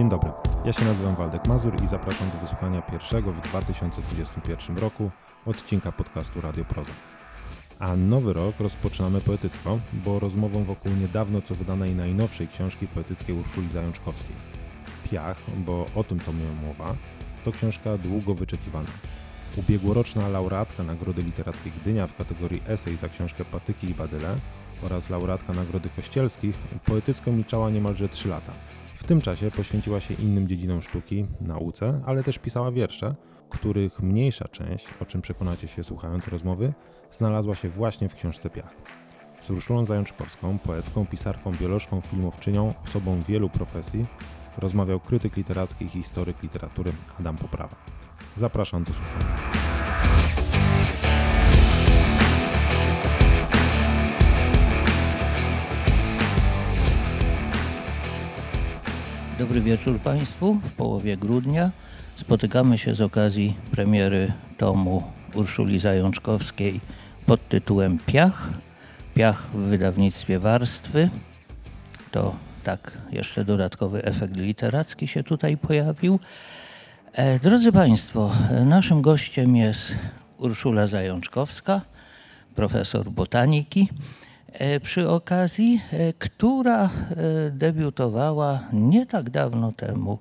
Dzień dobry, ja się nazywam Waldek Mazur i zapraszam do wysłuchania pierwszego w 2021 roku odcinka podcastu Radio Proza. A nowy rok rozpoczynamy poetycko, bo rozmową wokół niedawno co wydanej najnowszej książki poetyckiej Urszuli Zajączkowskiej. Piach, bo o tym to miała mowa, to książka długo wyczekiwana. Ubiegłoroczna laureatka Nagrody Literackiej Gdynia w kategorii esej za książkę Patyki i Badyle oraz laureatka Nagrody Kościelskich poetycko milczała niemalże 3 lata. W tym czasie poświęciła się innym dziedzinom sztuki, nauce, ale też pisała wiersze, których mniejsza część, o czym przekonacie się słuchając rozmowy, znalazła się właśnie w książce Piach. Z Urszulą Zajączkowską, poetką, pisarką, biolożką, filmowczynią, osobą wielu profesji, rozmawiał krytyk literacki i historyk literatury Adam Poprawa. Zapraszam do słuchania. Dobry wieczór Państwu. W połowie grudnia spotykamy się z okazji premiery tomu Urszuli Zajączkowskiej pod tytułem Piach. Piach w wydawnictwie Warstwy. To tak jeszcze dodatkowy efekt literacki się tutaj pojawił. E, drodzy Państwo, naszym gościem jest Urszula Zajączkowska, profesor botaniki przy okazji, e, która e, debiutowała nie tak dawno temu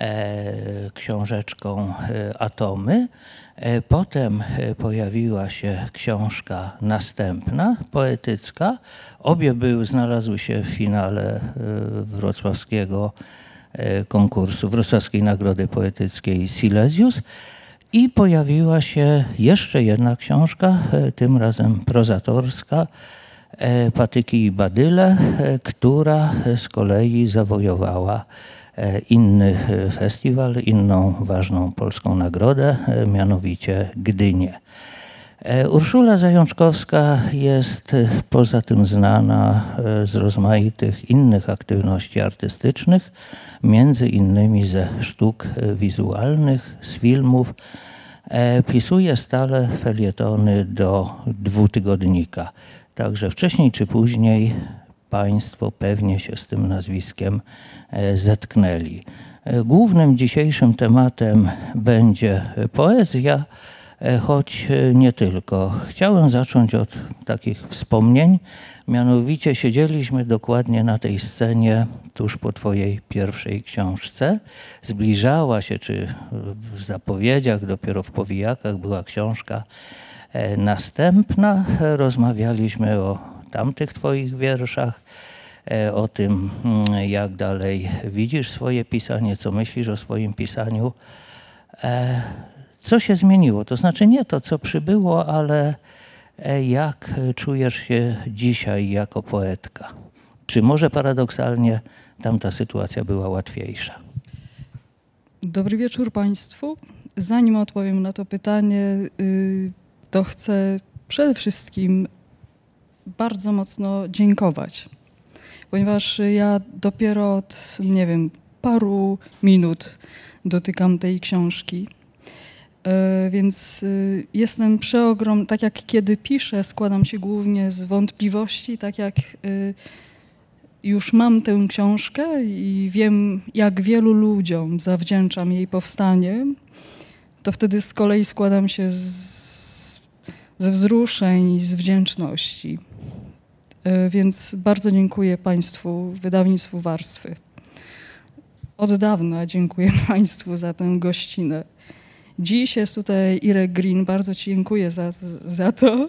e, książeczką e, Atomy. E, Potem e, pojawiła się książka następna, poetycka. Obie były, znalazły się w finale e, wrocławskiego e, konkursu, Wrocławskiej Nagrody Poetyckiej Silesius. I pojawiła się jeszcze jedna książka, e, tym razem prozatorska, e, Patyki i Badyle, e, która z kolei zawojowała e, inny e, festiwal, inną ważną polską nagrodę, e, mianowicie Gdynię. E, Urszula Zajączkowska jest e, poza tym znana e, z rozmaitych innych aktywności artystycznych, między innymi ze sztuk e, wizualnych, z filmów. E, Pisuje stale felietony do dwutygodnika. Także wcześniej czy później Państwo pewnie się z tym nazwiskiem e, zetknęli. E, Głównym dzisiejszym tematem będzie poezja, e, choć nie tylko. Chciałem zacząć od takich wspomnień. Mianowicie siedzieliśmy dokładnie na tej scenie tuż po Twojej pierwszej książce. Zbliżała się, czy w zapowiedziach, dopiero w powijakach była książka następna. Rozmawialiśmy o tamtych Twoich wierszach, e, o tym, mm, jak dalej widzisz swoje pisanie, co myślisz o swoim pisaniu. E, Co się zmieniło? To znaczy nie to, co przybyło, ale e, jak czujesz się dzisiaj jako poetka? Czy może paradoksalnie tamta sytuacja była łatwiejsza? Dobry wieczór Państwu. Zanim odpowiem na to pytanie, y, to chcę przede wszystkim bardzo mocno dziękować, ponieważ ja dopiero od, nie wiem, paru minut dotykam tej książki. E, Więc y, jestem przeogrom, tak jak kiedy piszę, składam się głównie z wątpliwości, tak jak y, już mam tę książkę i wiem, jak wielu ludziom zawdzięczam jej powstanie, to wtedy z kolei składam się z, ze wzruszeń z wdzięczności. E, Więc bardzo dziękuję Państwu, wydawnictwu Warstwy. Od dawna dziękuję Państwu za tę gościnę. Dziś jest tutaj Irek Green. Bardzo Ci dziękuję za, za to,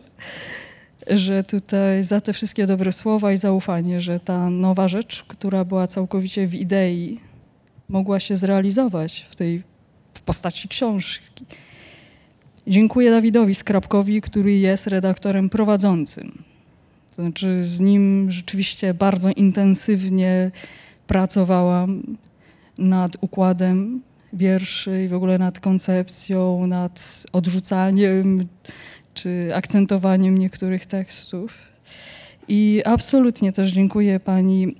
że tutaj za te wszystkie dobre słowa i zaufanie, że ta nowa rzecz, która była całkowicie w idei, mogła się zrealizować w tej w postaci książki. Dziękuję Dawidowi Skrapkowi, który jest redaktorem prowadzącym. To znaczy z nim rzeczywiście bardzo intensywnie pracowałam nad układem wierszy i w ogóle nad koncepcją, nad odrzucaniem czy akcentowaniem niektórych tekstów. I absolutnie też dziękuję pani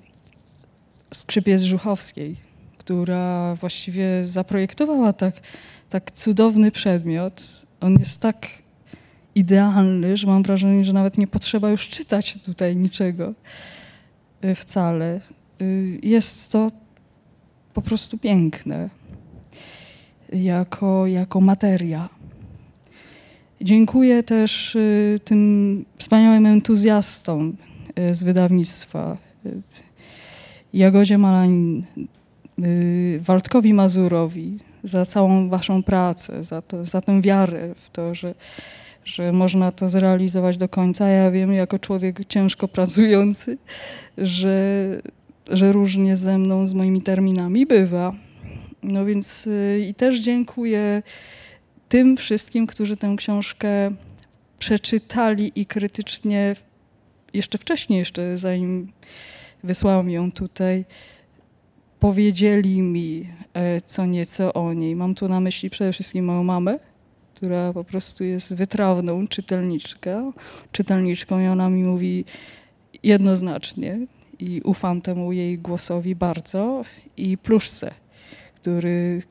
Skrzypiec-Żuchowskiej, która właściwie zaprojektowała tak, tak cudowny przedmiot. On jest tak idealny, że mam wrażenie, że nawet nie potrzeba już czytać tutaj niczego y, wcale. Y, Jest to po prostu piękne jako, jako materia. Dziękuję też y, tym wspaniałym entuzjastom z wydawnictwa. Jagodzie Malanin, Waldkowi Mazurowi za całą waszą pracę, za, to, za tę wiarę w to, że, że można to zrealizować do końca. Ja wiem, jako człowiek ciężko pracujący, że, że różnie ze mną, z moimi terminami bywa. No więc y, i też dziękuję tym wszystkim, którzy tę książkę przeczytali i krytycznie jeszcze wcześniej, jeszcze zanim wysłałam ją tutaj, powiedzieli mi co nieco o niej. Mam tu na myśli przede wszystkim moją mamę, która po prostu jest wytrawną czytelniczką, czytelniczką i ona mi mówi jednoznacznie i ufam temu jej głosowi bardzo i pluszce, który,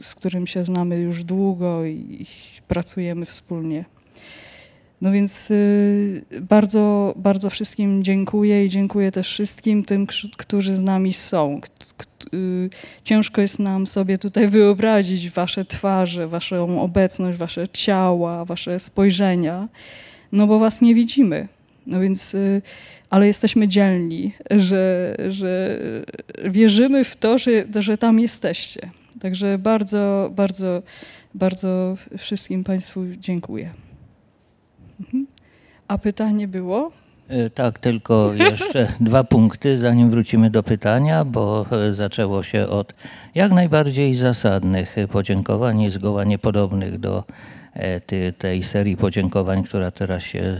z którym się znamy już długo i pracujemy wspólnie. No więc y, bardzo, bardzo wszystkim dziękuję i dziękuję też wszystkim tym, którzy z nami są. Y, Ciężko jest nam sobie tutaj wyobrazić wasze twarze, waszą obecność, wasze ciała, wasze spojrzenia, no bo was nie widzimy. No więc, y, ale jesteśmy dzielni, że, że wierzymy w to, że, że tam jesteście. Także bardzo, bardzo, bardzo wszystkim Państwu dziękuję. Mhm. A pytanie było? E, Tak, tylko jeszcze dwa punkty, zanim wrócimy do pytania, bo e, zaczęło się od jak najbardziej zasadnych podziękowań i zgoła niepodobnych do ty, tej serii podziękowań, która teraz się e,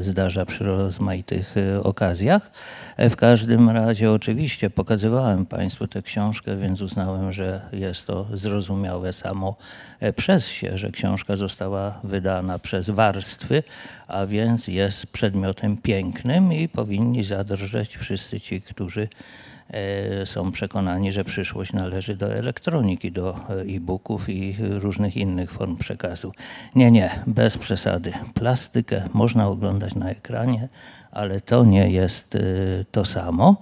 zdarza przy rozmaitych e, okazjach. E, W każdym razie oczywiście pokazywałem Państwu tę książkę, więc uznałem, że jest to zrozumiałe samo e, przez się, że książka została wydana przez warstwy, a więc jest przedmiotem pięknym i powinni zadrżeć wszyscy ci, którzy e, są przekonani, że przyszłość należy do elektroniki, do e, e-booków i różnych innych form przekazu. Nie, nie, bez przesady. Plastykę można oglądać na ekranie, ale to nie jest e, to samo.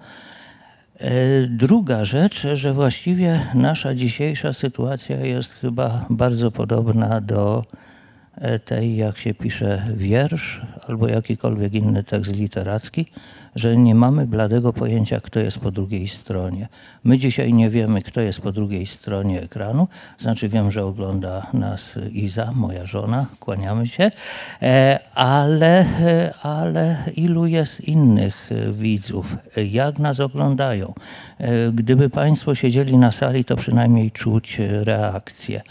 E, Druga rzecz, że właściwie nasza dzisiejsza sytuacja jest chyba bardzo podobna do e, tej, jak się pisze wiersz albo jakikolwiek inny tekst literacki, że nie mamy bladego pojęcia, kto jest po drugiej stronie. My dzisiaj nie wiemy, kto jest po drugiej stronie ekranu. Znaczy wiem, że ogląda nas Iza, moja żona, kłaniamy się, e, ale, e, ale ilu jest innych widzów? Jak nas oglądają? E, Gdyby Państwo siedzieli na sali, to przynajmniej czuć reakcję.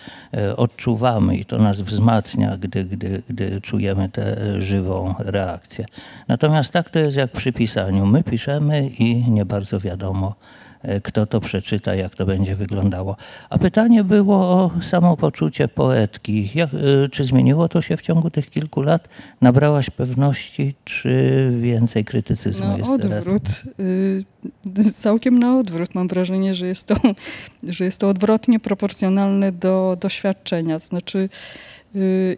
Odczuwamy i to nas wzmacnia, gdy, gdy, gdy czujemy tę żywą reakcję. Natomiast tak to jest jak przy pisaniu. My piszemy i nie bardzo wiadomo, e, kto to przeczyta, jak to będzie wyglądało. A pytanie było o samopoczucie poetki. Jak, e, czy zmieniło to się w ciągu tych kilku lat? Nabrałaś pewności, czy więcej krytycyzmu Na jest teraz? odwrót. Y, całkiem na odwrót. Mam wrażenie, że jest to, że jest to odwrotnie proporcjonalne do doświadczenia. To znaczy,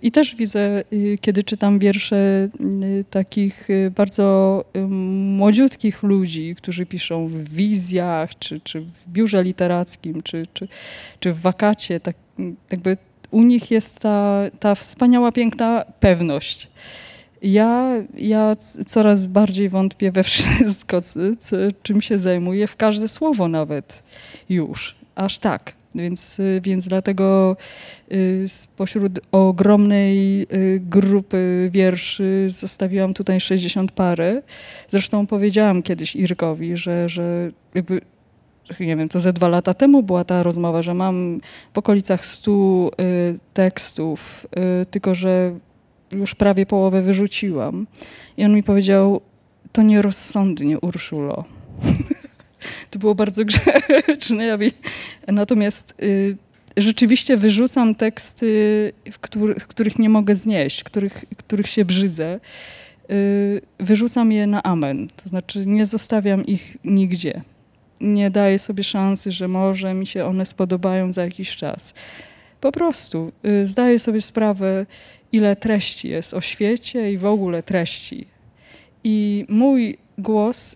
i też widzę, y, kiedy czytam wiersze y, takich y, bardzo y, młodziutkich ludzi, którzy piszą w wizjach, czy, czy w biurze literackim, czy, czy, czy w wakacie, tak jakby u nich jest ta, ta wspaniała, piękna pewność. Ja, ja coraz bardziej wątpię we wszystko, czym się zajmuję, w każde słowo nawet już, aż tak. Więc, y, więc dlatego y, spośród ogromnej y, grupy wierszy zostawiłam tutaj 60 parę. Zresztą powiedziałam kiedyś Irkowi, że, że jakby nie wiem, to ze dwa lata temu była ta rozmowa, że mam w okolicach 100 y, tekstów, tylko że już prawie połowę wyrzuciłam. I on mi powiedział, to nierozsądnie, Urszulo. to było bardzo grzeczne. Natomiast y, rzeczywiście wyrzucam teksty, których nie mogę znieść, których, których się brzydzę. Y, wyrzucam je na amen. To znaczy nie zostawiam ich nigdzie. Nie daję sobie szansy, że może mi się one spodobają za jakiś czas. Po prostu y, zdaję sobie sprawę, ile treści jest o świecie i w ogóle treści. I mój głos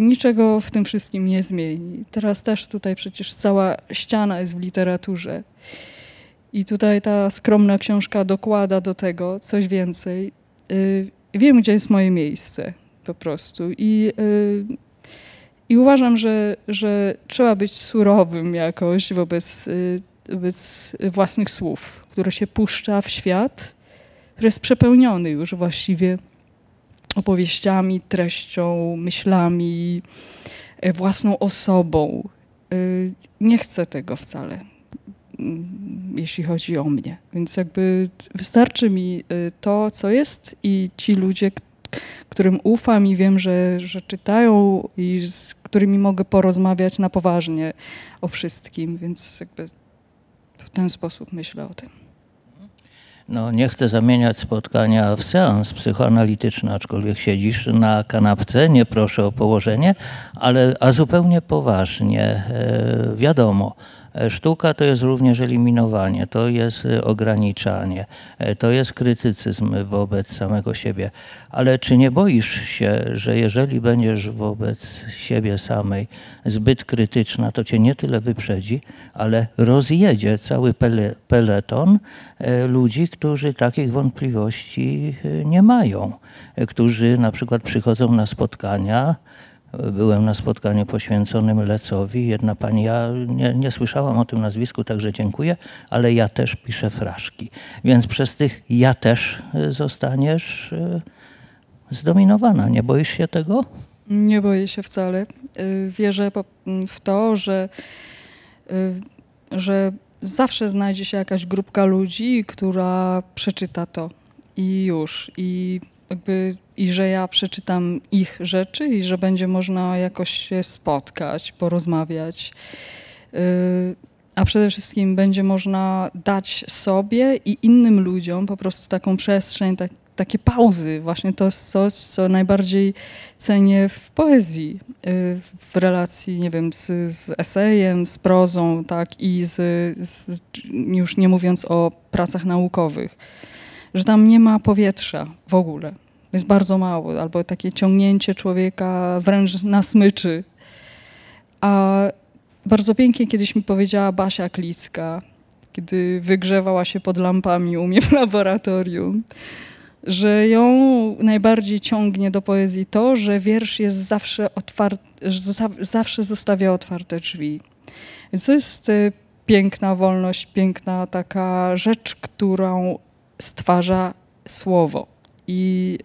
niczego w tym wszystkim nie zmieni. Teraz też tutaj przecież cała ściana jest w literaturze. I tutaj ta skromna książka dokłada do tego coś więcej. Y, wiem, gdzie jest moje miejsce po prostu. I, y, i uważam, że, że trzeba być surowym jakoś wobec, y, wobec własnych słów, które się puszcza w świat, który jest przepełniony już właściwie opowieściami, treścią, myślami, e, własną osobą. Y, Nie chcę tego wcale, mm, jeśli chodzi o mnie. Więc jakby wystarczy mi y, to, co jest i ci ludzie, którym ufam i wiem, że, że czytają i z którymi mogę porozmawiać na poważnie o wszystkim, więc jakby w ten sposób myślę o tym. No, nie chcę zamieniać spotkania w seans psychoanalityczny, aczkolwiek siedzisz na kanapce, nie proszę o położenie, ale a zupełnie poważnie. E, wiadomo, sztuka to jest również eliminowanie, to jest e, ograniczanie, e, to jest krytycyzm wobec samego siebie. Ale czy nie boisz się, że jeżeli będziesz wobec siebie samej zbyt krytyczna, to cię nie tyle wyprzedzi, ale rozjedzie cały pele, peleton e, ludzi, którzy takich wątpliwości e, nie mają, e, którzy na przykład przychodzą na spotkania. Byłem na spotkaniu poświęconym Lecowi. Jedna pani, ja nie, nie słyszałam o tym nazwisku, także dziękuję, ale ja też piszę fraszki. Więc przez tych ja też e, zostaniesz e, zdominowana. Nie boisz się tego? Nie boję się wcale. Y, Wierzę w to, że, y, że zawsze znajdzie się jakaś grupka ludzi, która przeczyta to i już. I, jakby, I że ja przeczytam ich rzeczy i że będzie można jakoś się spotkać, porozmawiać. Y, A przede wszystkim będzie można dać sobie i innym ludziom po prostu taką przestrzeń, tak, takie pauzy. Właśnie to jest coś, co najbardziej cenię w poezji, y, w relacji, nie wiem, z, z esejem, z prozą, tak, i z, z, już nie mówiąc o pracach naukowych, że tam nie ma powietrza w ogóle. Jest bardzo mało, albo takie ciągnięcie człowieka wręcz na smyczy. A bardzo pięknie kiedyś mi powiedziała Basia Klicka, kiedy wygrzewała się pod lampami u mnie w laboratorium, że ją najbardziej ciągnie do poezji to, że wiersz jest zawsze otwarty, zawsze zostawia otwarte drzwi. Więc to jest y, piękna wolność, piękna taka rzecz, którą stwarza słowo. I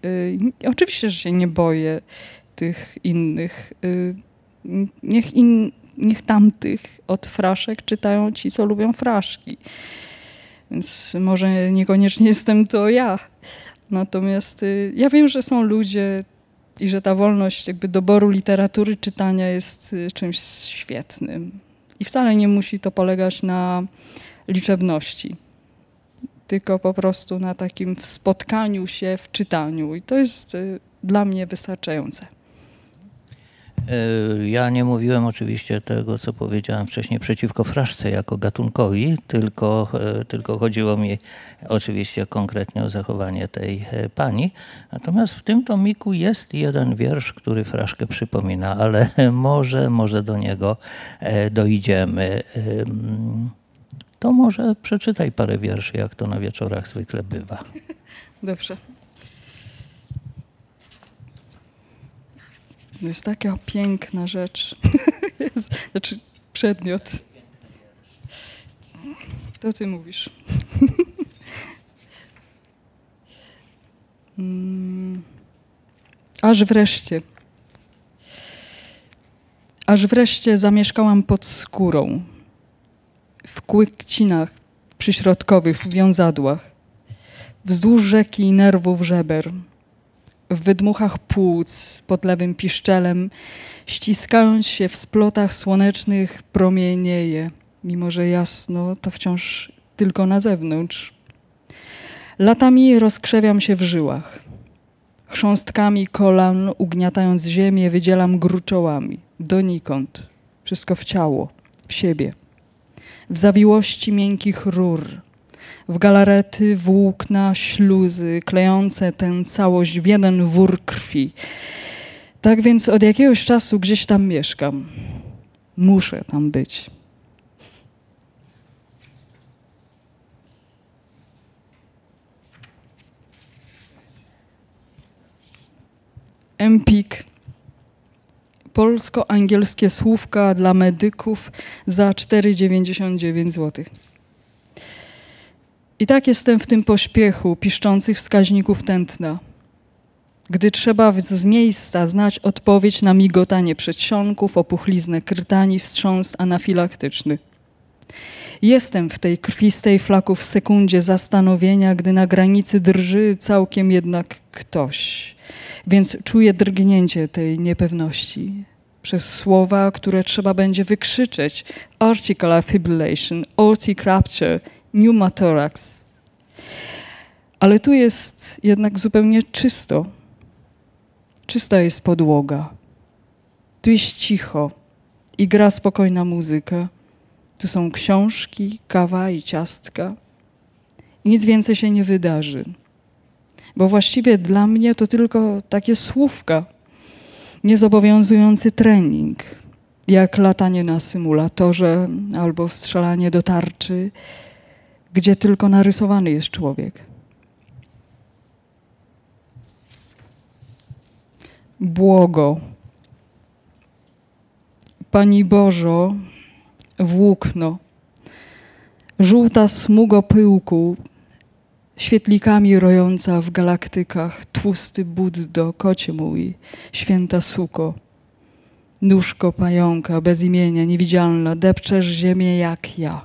y, oczywiście, że się nie boję tych innych. Y, niech, in, niech tamtych od fraszek czytają ci, co lubią fraszki. Więc może niekoniecznie jestem to ja. Natomiast y, ja wiem, że są ludzie i że ta wolność jakby doboru literatury, czytania jest y, czymś świetnym. I wcale nie musi to polegać na liczebności, tylko po prostu na takim spotkaniu się w czytaniu. I to jest y, dla mnie wystarczające. E, Ja nie mówiłem oczywiście tego, co powiedziałem wcześniej przeciwko fraszce jako gatunkowi, tylko, e, tylko chodziło mi oczywiście konkretnie o zachowanie tej e, pani. Natomiast w tym tomiku jest jeden wiersz, który fraszkę przypomina, ale może, może do niego dojdziemy. To może przeczytaj parę wierszy, jak to na wieczorach zwykle bywa. Dobrze. To jest taka piękna rzecz. Znaczy przedmiot. To ty mówisz. Mm. Aż wreszcie. Aż wreszcie zamieszkałam pod skórą. W kłykcinach przyśrodkowych, w wiązadłach wzdłuż rzeki i nerwów żeber, w wydmuchach płuc pod lewym piszczelem, ściskając się w splotach słonecznych, promienieje, mimo że jasno to wciąż tylko na zewnątrz. Latami rozkrzewiam się w żyłach. Chrząstkami kolan, ugniatając ziemię, wydzielam gruczołami. Donikąd. Wszystko w ciało, w siebie. W zawiłości miękkich rur, w galarety, włókna, śluzy, klejące tę całość w jeden wór krwi. Tak więc od jakiegoś czasu gdzieś tam mieszkam. Muszę tam być. Empik. Polsko-angielskie słówka dla medyków za 4,99 zł. I tak jestem w tym pośpiechu piszczących wskaźników tętna. Gdy trzeba z miejsca znać odpowiedź na migotanie przedsionków, opuchliznę krtani, wstrząs anafilaktyczny. Jestem w tej krwistej flaku w sekundzie zastanowienia, gdy na granicy drży całkiem jednak ktoś. Więc czuję drgnięcie tej niepewności przez słowa, które trzeba będzie wykrzyczeć. Articular fibrillation, aortic rupture, pneumothorax. Ale tu jest jednak zupełnie czysto. Czysta jest podłoga. Tu jest cicho i gra spokojna muzyka. Tu są książki, kawa i ciastka. I nic więcej się nie wydarzy. Bo właściwie dla mnie to tylko takie słówka, niezobowiązujący trening, jak latanie na symulatorze albo strzelanie do tarczy, gdzie tylko narysowany jest człowiek. Błogo. Pani Bożo, włókno, żółta smugo pyłku, świetlikami rojąca w galaktykach, tłusty Buddo, kocie mój, święta suko, nóżko pająka, bez imienia, niewidzialna, depczesz ziemię jak ja.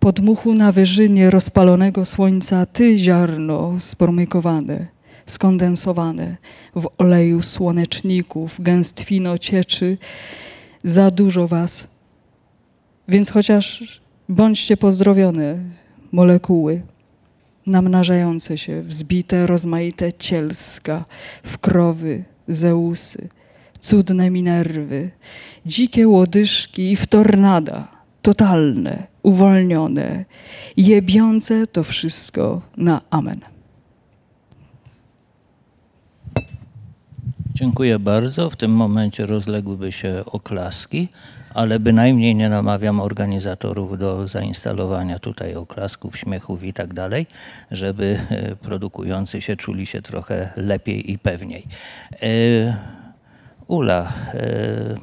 Po dmuchu na wyżynie rozpalonego słońca ty ziarno spromykowane, skondensowane w oleju słoneczników, gęstwino cieczy, za dużo was. Więc chociaż bądźcie pozdrowione, molekuły, namnażające się, wzbite, rozmaite cielska, wkrowy, zeusy, cudne minerwy, dzikie łodyżki w tornada, totalne, uwolnione, jebiące to wszystko na amen. Dziękuję bardzo. W tym momencie rozległyby się oklaski, ale bynajmniej nie namawiam organizatorów do zainstalowania tutaj oklasków, śmiechów i tak dalej, żeby e, produkujący się czuli się trochę lepiej i pewniej. E, Ula, e,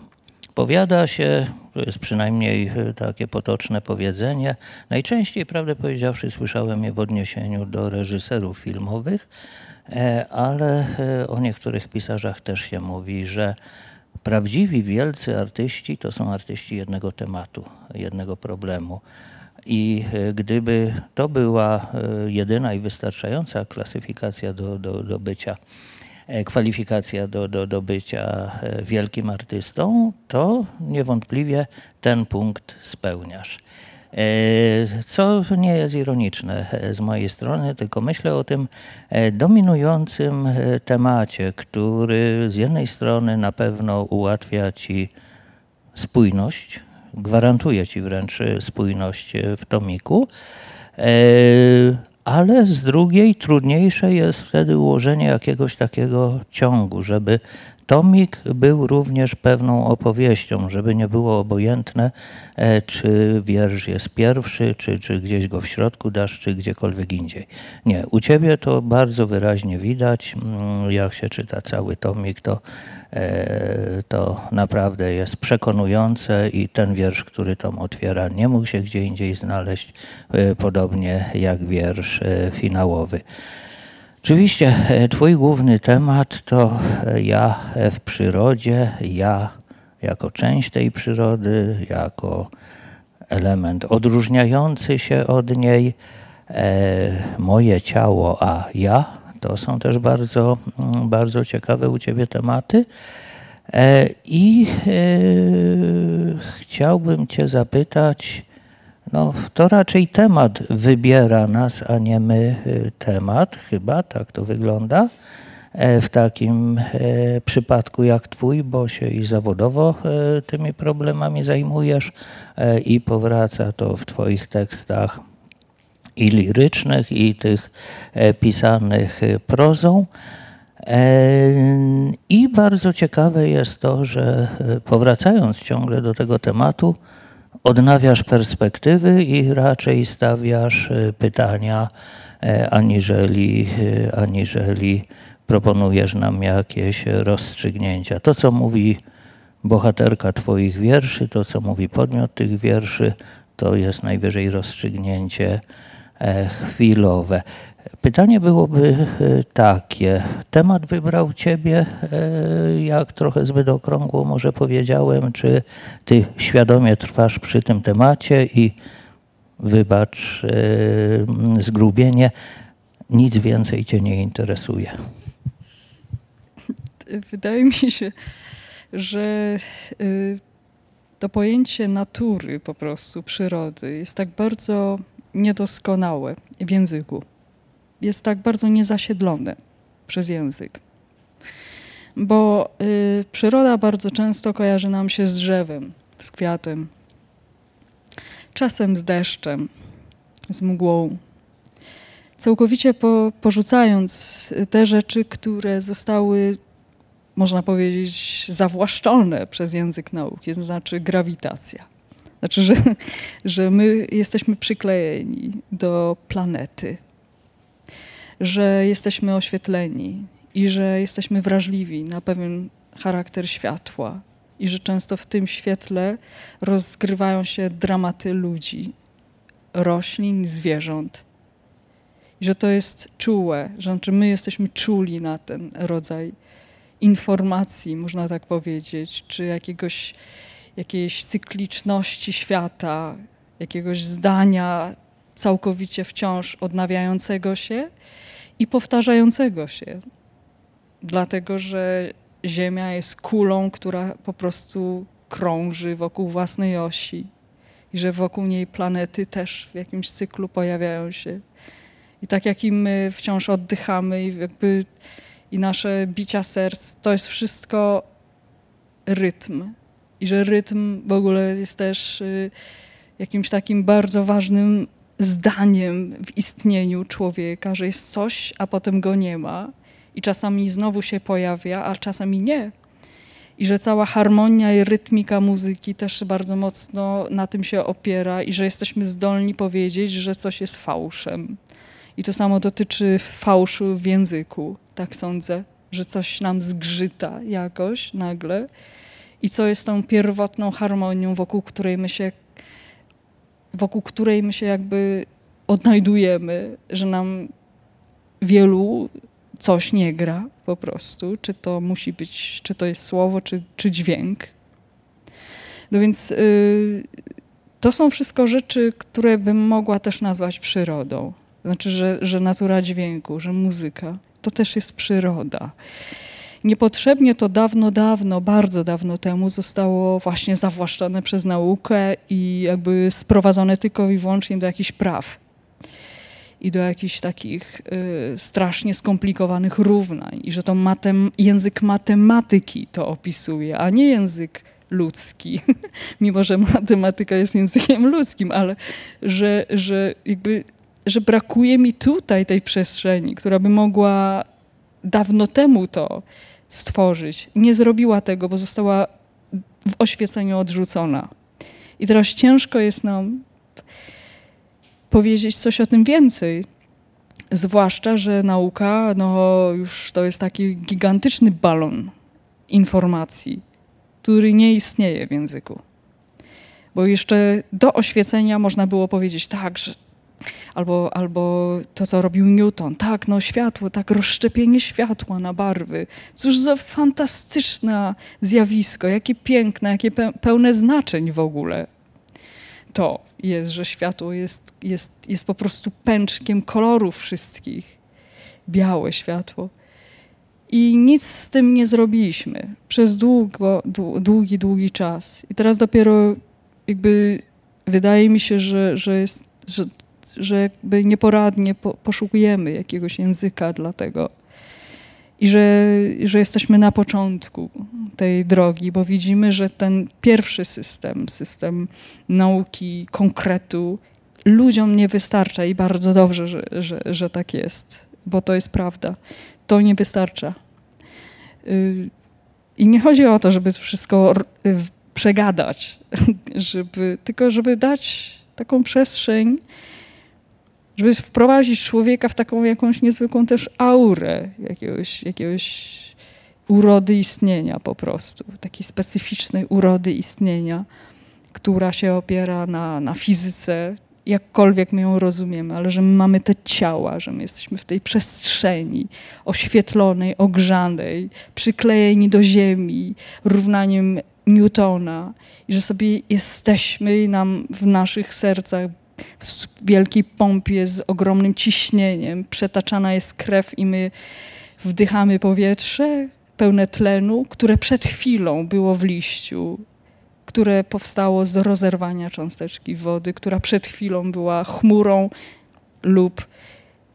powiada się, to jest przynajmniej e, takie potoczne powiedzenie, najczęściej, prawdę powiedziawszy, słyszałem je w odniesieniu do reżyserów filmowych, E, ale e, o niektórych pisarzach też się mówi, że prawdziwi wielcy artyści to są artyści jednego tematu, jednego problemu. I e, gdyby to była jedyna i wystarczająca klasyfikacja do, do, do bycia, kwalifikacja do, do, do bycia e, wielkim artystą, to niewątpliwie ten punkt spełniasz. E, Co nie jest ironiczne e, z mojej strony, tylko myślę o tym e, dominującym e, temacie, który z jednej strony na pewno ułatwia ci spójność, gwarantuje ci wręcz e, spójność e, w tomiku, e, ale z drugiej trudniejsze jest wtedy ułożenie jakiegoś takiego ciągu, żeby tomik był również pewną opowieścią, żeby nie było obojętne, e, czy wiersz jest pierwszy, czy, czy gdzieś go w środku dasz, czy gdziekolwiek indziej. Nie, u ciebie to bardzo wyraźnie widać, mm, jak się czyta cały tomik, to, e, to naprawdę jest przekonujące i ten wiersz, który tom otwiera, nie mógł się gdzie indziej znaleźć, e, podobnie jak wiersz finałowy. Oczywiście e, Twój główny temat to e, ja w przyrodzie, ja jako część tej przyrody, jako element odróżniający się od niej, e, moje ciało, a ja. To są też bardzo, mm, bardzo ciekawe u Ciebie tematy. I chciałbym Cię zapytać, no, to raczej temat wybiera nas, a nie my y, temat, chyba tak to wygląda. E, W takim e, przypadku jak Twój, bo się i zawodowo e, tymi problemami zajmujesz i powraca to w Twoich tekstach i lirycznych, i tych pisanych prozą. I bardzo ciekawe jest to, że powracając ciągle do tego tematu, odnawiasz perspektywy i raczej stawiasz e, pytania, e, aniżeli, e, aniżeli proponujesz nam jakieś rozstrzygnięcia. To, co mówi bohaterka Twoich wierszy, to, co mówi podmiot tych wierszy, to jest najwyżej rozstrzygnięcie chwilowe. Pytanie byłoby e, takie. Temat wybrał Ciebie, e, jak trochę zbyt okrągło może powiedziałem, czy Ty świadomie trwasz przy tym temacie i wybacz e, zgrubienie, nic więcej Cię nie interesuje. Wydaje mi się, że to pojęcie natury po prostu, przyrody jest tak bardzo niedoskonałe w języku. Jest tak bardzo niezasiedlone przez język. Bo y, przyroda bardzo często kojarzy nam się z drzewem, z kwiatem, czasem z deszczem, z mgłą. Całkowicie po, porzucając te rzeczy, które zostały można powiedzieć, zawłaszczone przez język nauki, znaczy grawitacja. Znaczy, że, że my jesteśmy przyklejeni do planety, że jesteśmy oświetleni i że jesteśmy wrażliwi na pewien charakter światła i że często w tym świetle rozgrywają się dramaty ludzi, roślin, zwierząt. I że to jest czułe, że znaczy my jesteśmy czuli na ten rodzaj informacji, można tak powiedzieć, czy jakiegoś, jakiejś cykliczności świata, jakiegoś zdania całkowicie wciąż odnawiającego się i powtarzającego się. Dlatego, że Ziemia jest kulą, która po prostu krąży wokół własnej osi i że wokół niej planety też w jakimś cyklu pojawiają się. I tak jak i my wciąż oddychamy i jakby i nasze bicia serc, to jest wszystko rytm. I że rytm w ogóle jest też y, jakimś takim bardzo ważnym zdaniem w istnieniu człowieka, że jest coś, a potem go nie ma. I czasami znowu się pojawia, a czasami nie. I że cała harmonia i rytmika muzyki też bardzo mocno na tym się opiera, i że jesteśmy zdolni powiedzieć, że coś jest fałszem. I to samo dotyczy fałszu w języku, tak sądzę, że coś nam zgrzyta jakoś nagle i co jest tą pierwotną harmonią, wokół której my się, wokół której my się jakby odnajdujemy, że nam wielu coś nie gra po prostu, czy to musi być, czy to jest słowo, czy, czy dźwięk. No więc y, to są wszystko rzeczy, które bym mogła też nazwać przyrodą. Znaczy, że, że natura dźwięku, że muzyka to też jest przyroda. Niepotrzebnie to dawno, dawno, bardzo dawno temu zostało właśnie zawłaszczone przez naukę i jakby sprowadzone tylko i wyłącznie do jakichś praw i do jakichś takich y, strasznie skomplikowanych równań i że to matem, język matematyki to opisuje, a nie język ludzki, mimo że matematyka jest językiem ludzkim, ale że, że jakby że brakuje mi tutaj tej przestrzeni, która by mogła dawno temu to stworzyć. Nie zrobiła tego, bo została w oświeceniu odrzucona. I teraz ciężko jest nam powiedzieć coś o tym więcej. Zwłaszcza, że nauka no, już to jest taki gigantyczny balon informacji, który nie istnieje w języku. Bo jeszcze do oświecenia można było powiedzieć tak, że Albo, albo to, co robił Newton. Tak, no światło, tak, rozszczepienie światła na barwy. Cóż za fantastyczne zjawisko, jakie piękne, jakie pełne znaczeń w ogóle. To jest, że światło jest, jest, jest po prostu pęczkiem kolorów wszystkich. Białe światło. I nic z tym nie zrobiliśmy przez długo, długi, długi czas. I teraz dopiero jakby wydaje mi się, że, że, jest, że że jakby nieporadnie po, poszukujemy jakiegoś języka dla tego. I że, że jesteśmy na początku tej drogi, bo widzimy, że ten pierwszy system, system nauki, konkretu, ludziom nie wystarcza i bardzo dobrze, że, że, że tak jest, bo to jest prawda. To nie wystarcza. Y, I nie chodzi o to, żeby wszystko w- przegadać, żeby, tylko żeby dać taką przestrzeń, żeby wprowadzić człowieka w taką jakąś niezwykłą też aurę jakiegoś, jakiegoś urody istnienia po prostu, takiej specyficznej urody istnienia, która się opiera na, na fizyce, jakkolwiek my ją rozumiemy, ale że my mamy te ciała, że my jesteśmy w tej przestrzeni oświetlonej, ogrzanej, przyklejeni do ziemi, równaniem Newtona i że sobie jesteśmy i nam w naszych sercach w wielkiej pompie z ogromnym ciśnieniem przetaczana jest krew i my wdychamy powietrze pełne tlenu, które przed chwilą było w liściu, które powstało z rozerwania cząsteczki wody, która przed chwilą była chmurą lub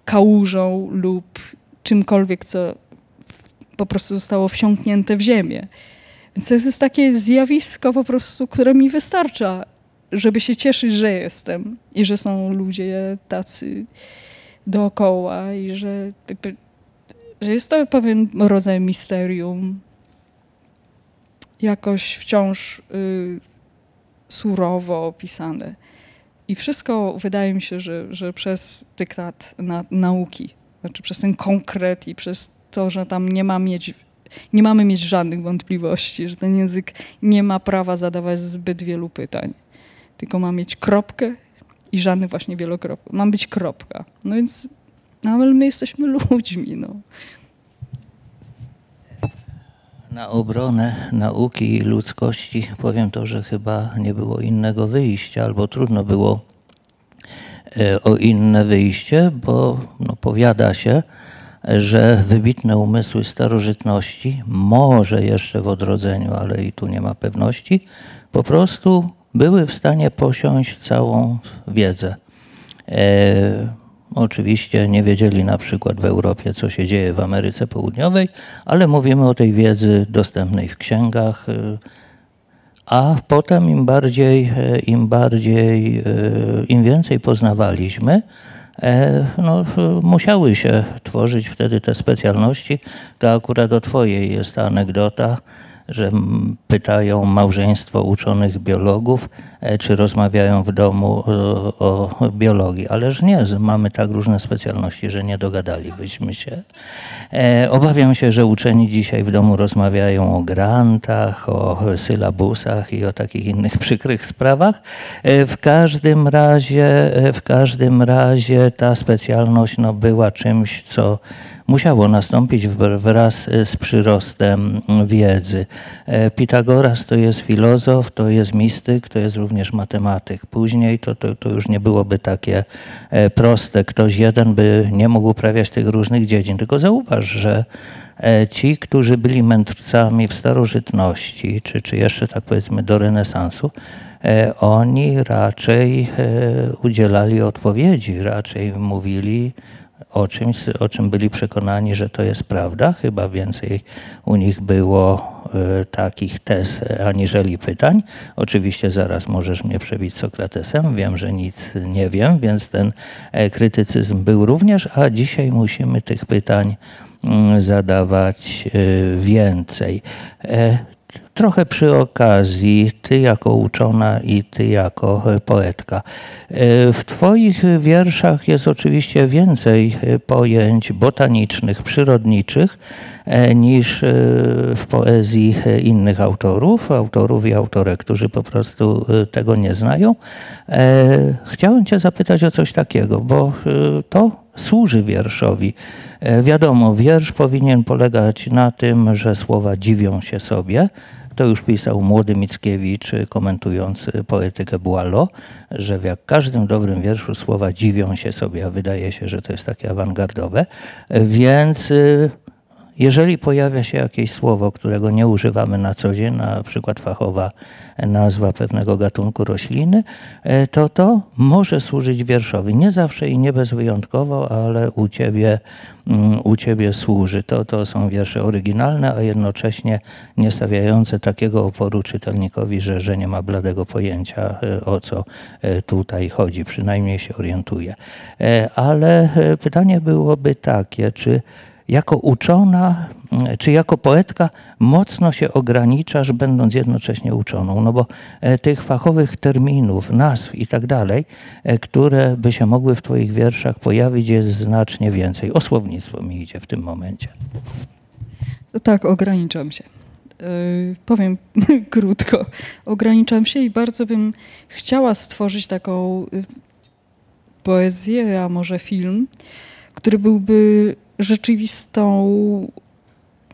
kałużą lub czymkolwiek, co po prostu zostało wsiąknięte w ziemię. Więc to jest takie zjawisko po prostu, które mi wystarcza, żeby się cieszyć, że jestem i że są ludzie tacy dookoła i że, jakby, że jest to pewien rodzaj misterium, jakoś wciąż y, surowo opisane. I wszystko wydaje mi się, że, że przez dyktat na, nauki, znaczy przez ten konkret i przez to, że tam nie, ma mieć, nie mamy mieć żadnych wątpliwości, że ten język nie ma prawa zadawać zbyt wielu pytań, tylko ma mieć kropkę i żadnych właśnie wielokropek. Ma być kropka. No więc, no ale my jesteśmy ludźmi, no. Na obronę nauki i ludzkości powiem to, że chyba nie było innego wyjścia, albo trudno było e, o inne wyjście, bo no, powiada się, że wybitne umysły starożytności, może jeszcze w odrodzeniu, ale i tu nie ma pewności, po prostu były w stanie posiąść całą wiedzę. E, Oczywiście nie wiedzieli na przykład w Europie, co się dzieje w Ameryce Południowej, ale mówimy o tej wiedzy dostępnej w księgach. y, A potem im bardziej, e, im bardziej, e, im więcej poznawaliśmy, e, no, e, musiały się tworzyć wtedy te specjalności. To akurat o twojej jest ta anegdota, że pytają małżeństwo uczonych biologów, e, czy rozmawiają w domu o, o biologii. Ależ nie, mamy tak różne specjalności, że nie dogadalibyśmy się. E, Obawiam się, że uczeni dzisiaj w domu rozmawiają o grantach, o sylabusach i o takich innych przykrych sprawach. E, W każdym razie, e, w każdym razie ta specjalność no, była czymś, co musiało nastąpić wr- wraz e, z przyrostem wiedzy. E, Pitagoras to jest filozof, to jest mistyk, to jest również matematyk. Później to, to, to już nie byłoby takie e, proste. Ktoś jeden by nie mógł uprawiać tych różnych dziedzin. Tylko zauważ, że ci, którzy byli mędrcami w starożytności, czy, czy jeszcze tak powiedzmy do renesansu, oni raczej udzielali odpowiedzi, raczej mówili o czymś, o czym byli przekonani, że to jest prawda. Chyba więcej u nich było e, takich tez aniżeli pytań. Oczywiście zaraz możesz mnie przebić Sokratesem. Wiem, że nic nie wiem, więc ten e, krytycyzm był również, a dzisiaj musimy tych pytań mm, zadawać e, więcej. Trochę przy okazji, ty jako uczona i ty jako e, poetka. E, W twoich wierszach jest oczywiście więcej e, pojęć botanicznych, przyrodniczych niż w poezji innych autorów, autorów i autorek, którzy po prostu tego nie znają. Chciałem cię zapytać o coś takiego, bo to służy wierszowi. E, Wiadomo, wiersz powinien polegać na tym, że słowa dziwią się sobie. To już pisał młody Mickiewicz, e, komentując e, poetykę Boileau, że w jak każdym dobrym wierszu słowa dziwią się sobie, a wydaje się, że to jest takie awangardowe. Więc jeżeli pojawia się jakieś słowo, którego nie używamy na co dzień, na przykład fachowa nazwa pewnego gatunku rośliny, e, to to może służyć wierszowi. Nie zawsze i nie bezwyjątkowo, ale u ciebie, mm, u ciebie służy. To, to są wiersze oryginalne, a jednocześnie nie stawiające takiego oporu czytelnikowi, że, że nie ma bladego pojęcia, e, o co e, tutaj chodzi. Przynajmniej się orientuje. Ale pytanie byłoby takie, czy jako uczona, mm, czy jako poetka mocno się ograniczasz, będąc jednocześnie uczoną, no bo e, tych fachowych terminów, nazw i tak dalej, e, które by się mogły w Twoich wierszach pojawić, jest znacznie więcej. O słownictwo mi idzie w tym momencie. Tak, ograniczam się. Yy, powiem krótko. Ograniczam się i bardzo bym chciała stworzyć taką y, poezję, a może film, który byłby rzeczywistą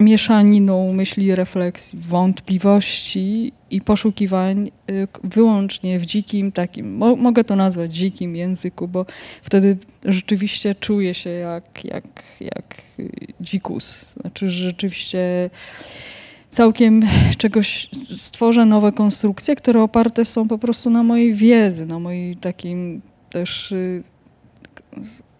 mieszaniną myśli, refleksji, wątpliwości i poszukiwań y, wyłącznie w dzikim takim, mo, mogę to nazwać dzikim języku, bo wtedy rzeczywiście czuję się jak, jak, jak y, dzikus. Znaczy rzeczywiście całkiem czegoś stworzę nowe konstrukcje, które oparte są po prostu na mojej wiedzy, na mojej takim też y,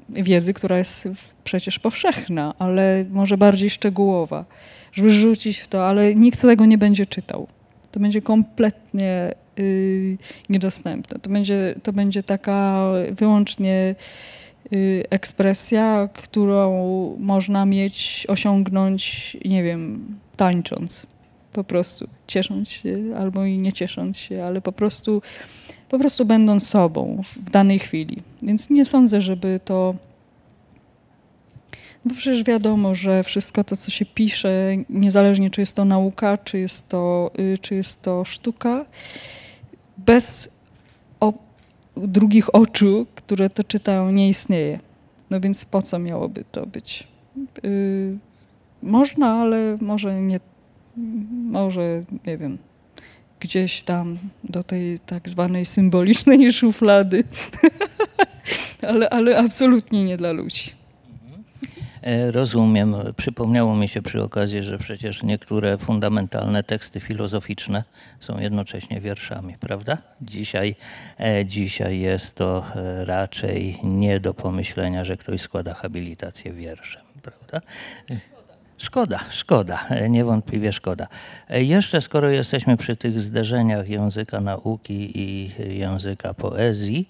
wiedzy, która jest przecież powszechna, ale może bardziej szczegółowa, żeby rzucić w to, ale nikt tego nie będzie czytał. To będzie kompletnie y, niedostępne. To będzie, to będzie taka wyłącznie y, ekspresja, którą można mieć, osiągnąć, nie wiem, tańcząc. Po prostu ciesząc się albo i nie ciesząc się, ale po prostu, po prostu będąc sobą w danej chwili. Więc nie sądzę, żeby to. Bo przecież wiadomo, że wszystko to, co się pisze, niezależnie czy jest to nauka, czy jest to, y, czy jest to sztuka, bez drugich oczu, które to czytają, nie istnieje. No więc po co miałoby to być? Y, można, ale może nie, może nie wiem, gdzieś tam do tej tak zwanej symbolicznej szuflady, ale, ale absolutnie nie dla ludzi. E, Rozumiem. Przypomniało mi się przy okazji, że przecież niektóre fundamentalne teksty filozoficzne są jednocześnie wierszami, prawda? Dzisiaj, e, dzisiaj jest to e, raczej nie do pomyślenia, że ktoś składa habilitację wierszem, prawda? Szkoda, szkoda, e, niewątpliwie szkoda. E, Jeszcze skoro jesteśmy przy tych zderzeniach języka nauki i języka poezji,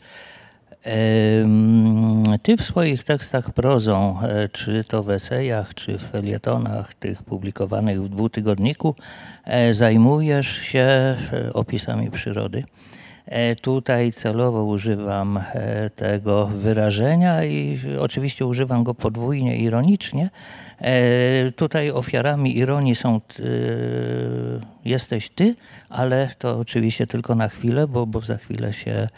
Ty w swoich tekstach prozą, e, czy to w esejach, czy w felietonach tych publikowanych w dwutygodniku, zajmujesz się opisami przyrody. Tutaj celowo używam tego wyrażenia i oczywiście używam go podwójnie ironicznie. E, Tutaj ofiarami ironii są e, jesteś ty, ale to oczywiście tylko na chwilę, bo, bo za chwilę się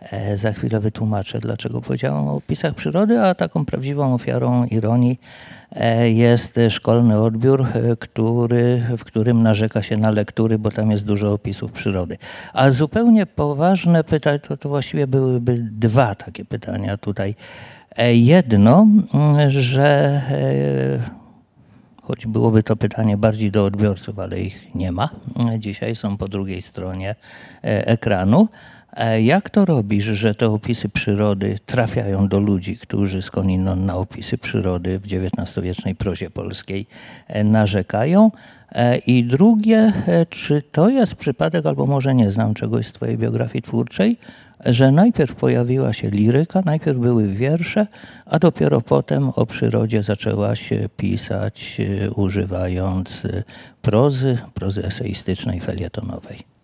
E, Za chwilę wytłumaczę, dlaczego powiedziałem o opisach przyrody, a taką prawdziwą ofiarą ironii jest szkolny odbiór, który, w którym narzeka się na lektury, bo tam jest dużo opisów przyrody. A zupełnie poważne pytania, to, to właściwie byłyby dwa takie pytania tutaj. E, Jedno, mm, że e, choć byłoby to pytanie bardziej do odbiorców, ale ich nie ma. Dzisiaj są po drugiej stronie e, ekranu. Jak to robisz, że te opisy przyrody trafiają do ludzi, którzy skądinąd na opisy przyrody w XIX-wiecznej prozie polskiej narzekają? I drugie, czy to jest przypadek, albo może nie znam czegoś z Twojej biografii twórczej, że najpierw pojawiła się liryka, najpierw były wiersze, a dopiero potem o przyrodzie zaczęłaś e, pisać, e, używając e, prozy, prozy eseistycznej, felietonowej.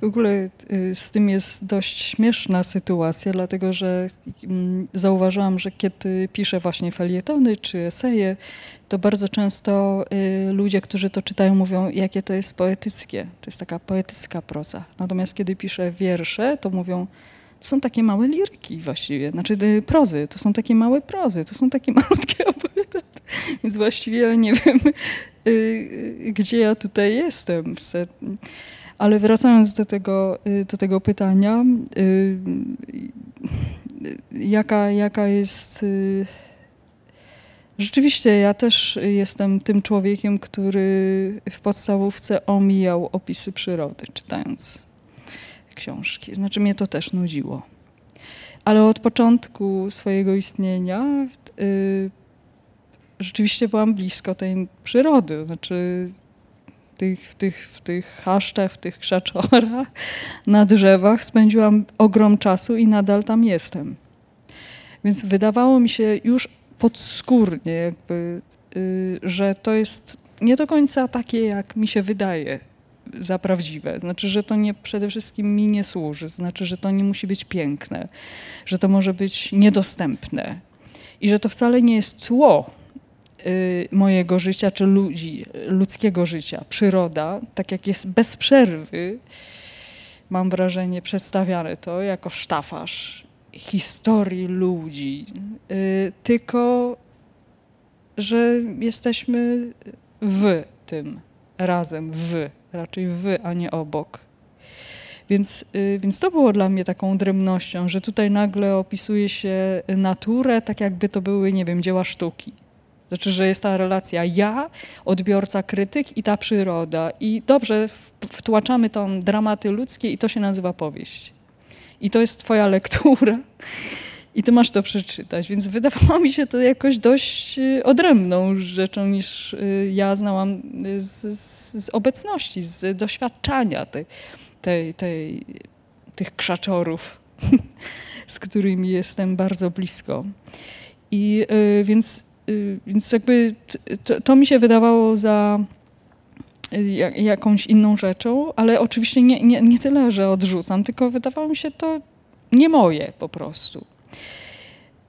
W ogóle y, z tym jest dość śmieszna sytuacja, dlatego że mm, zauważyłam, że kiedy piszę właśnie felietony czy eseje, to bardzo często y, ludzie, którzy to czytają, mówią, jakie to jest poetyckie. To jest taka poetycka proza. Natomiast kiedy piszę wiersze, to mówią, to są takie małe liryki właściwie, znaczy y, prozy, to są takie małe prozy, to są takie malutkie opowiadania. Więc właściwie nie wiem, gdzie ja tutaj jestem. Ale wracając do tego, y, do tego pytania, y, y, jaka, jaka jest. Rzeczywiście, ja też jestem tym człowiekiem, który w podstawówce omijał opisy przyrody, czytając książki. Znaczy, mnie to też nudziło. Ale od początku swojego istnienia rzeczywiście byłam blisko tej przyrody. Znaczy, tych, w, tych, w tych chaszczach, w tych krzaczorach, na drzewach spędziłam ogrom czasu i nadal tam jestem. Więc wydawało mi się już podskórnie, jakby, y, że to jest nie do końca takie, jak mi się wydaje za prawdziwe. Znaczy, że to nie przede wszystkim mi nie służy, znaczy, że to nie musi być piękne, że to może być niedostępne i że to wcale nie jest tło y, mojego życia czy ludzi, ludzkiego życia, przyroda, tak jak jest bez przerwy, mam wrażenie, przedstawiane to jako sztafaż historii ludzi, y, tylko że jesteśmy w tym razem, w, raczej w, a nie obok. Więc, y, więc to było dla mnie taką drobnością, że tutaj nagle opisuje się naturę, tak jakby to były, nie wiem, dzieła sztuki. Znaczy, że jest ta relacja ja, odbiorca, krytyk i ta przyroda. I dobrze, wtłaczamy tam dramaty ludzkie i to się nazywa powieść. I to jest twoja lektura. I ty masz to przeczytać, więc wydawało mi się to jakoś dość y, odrębną rzeczą niż y, ja znałam y, z, z, obecności, z doświadczania tej, tej, tej, tych krzaczorów, z którymi jestem bardzo blisko. I więc, więc jakby to, to mi się wydawało za y, jak- jakąś inną rzeczą, ale oczywiście nie, nie, nie tyle, że odrzucam, tylko wydawało mi się to nie moje po prostu.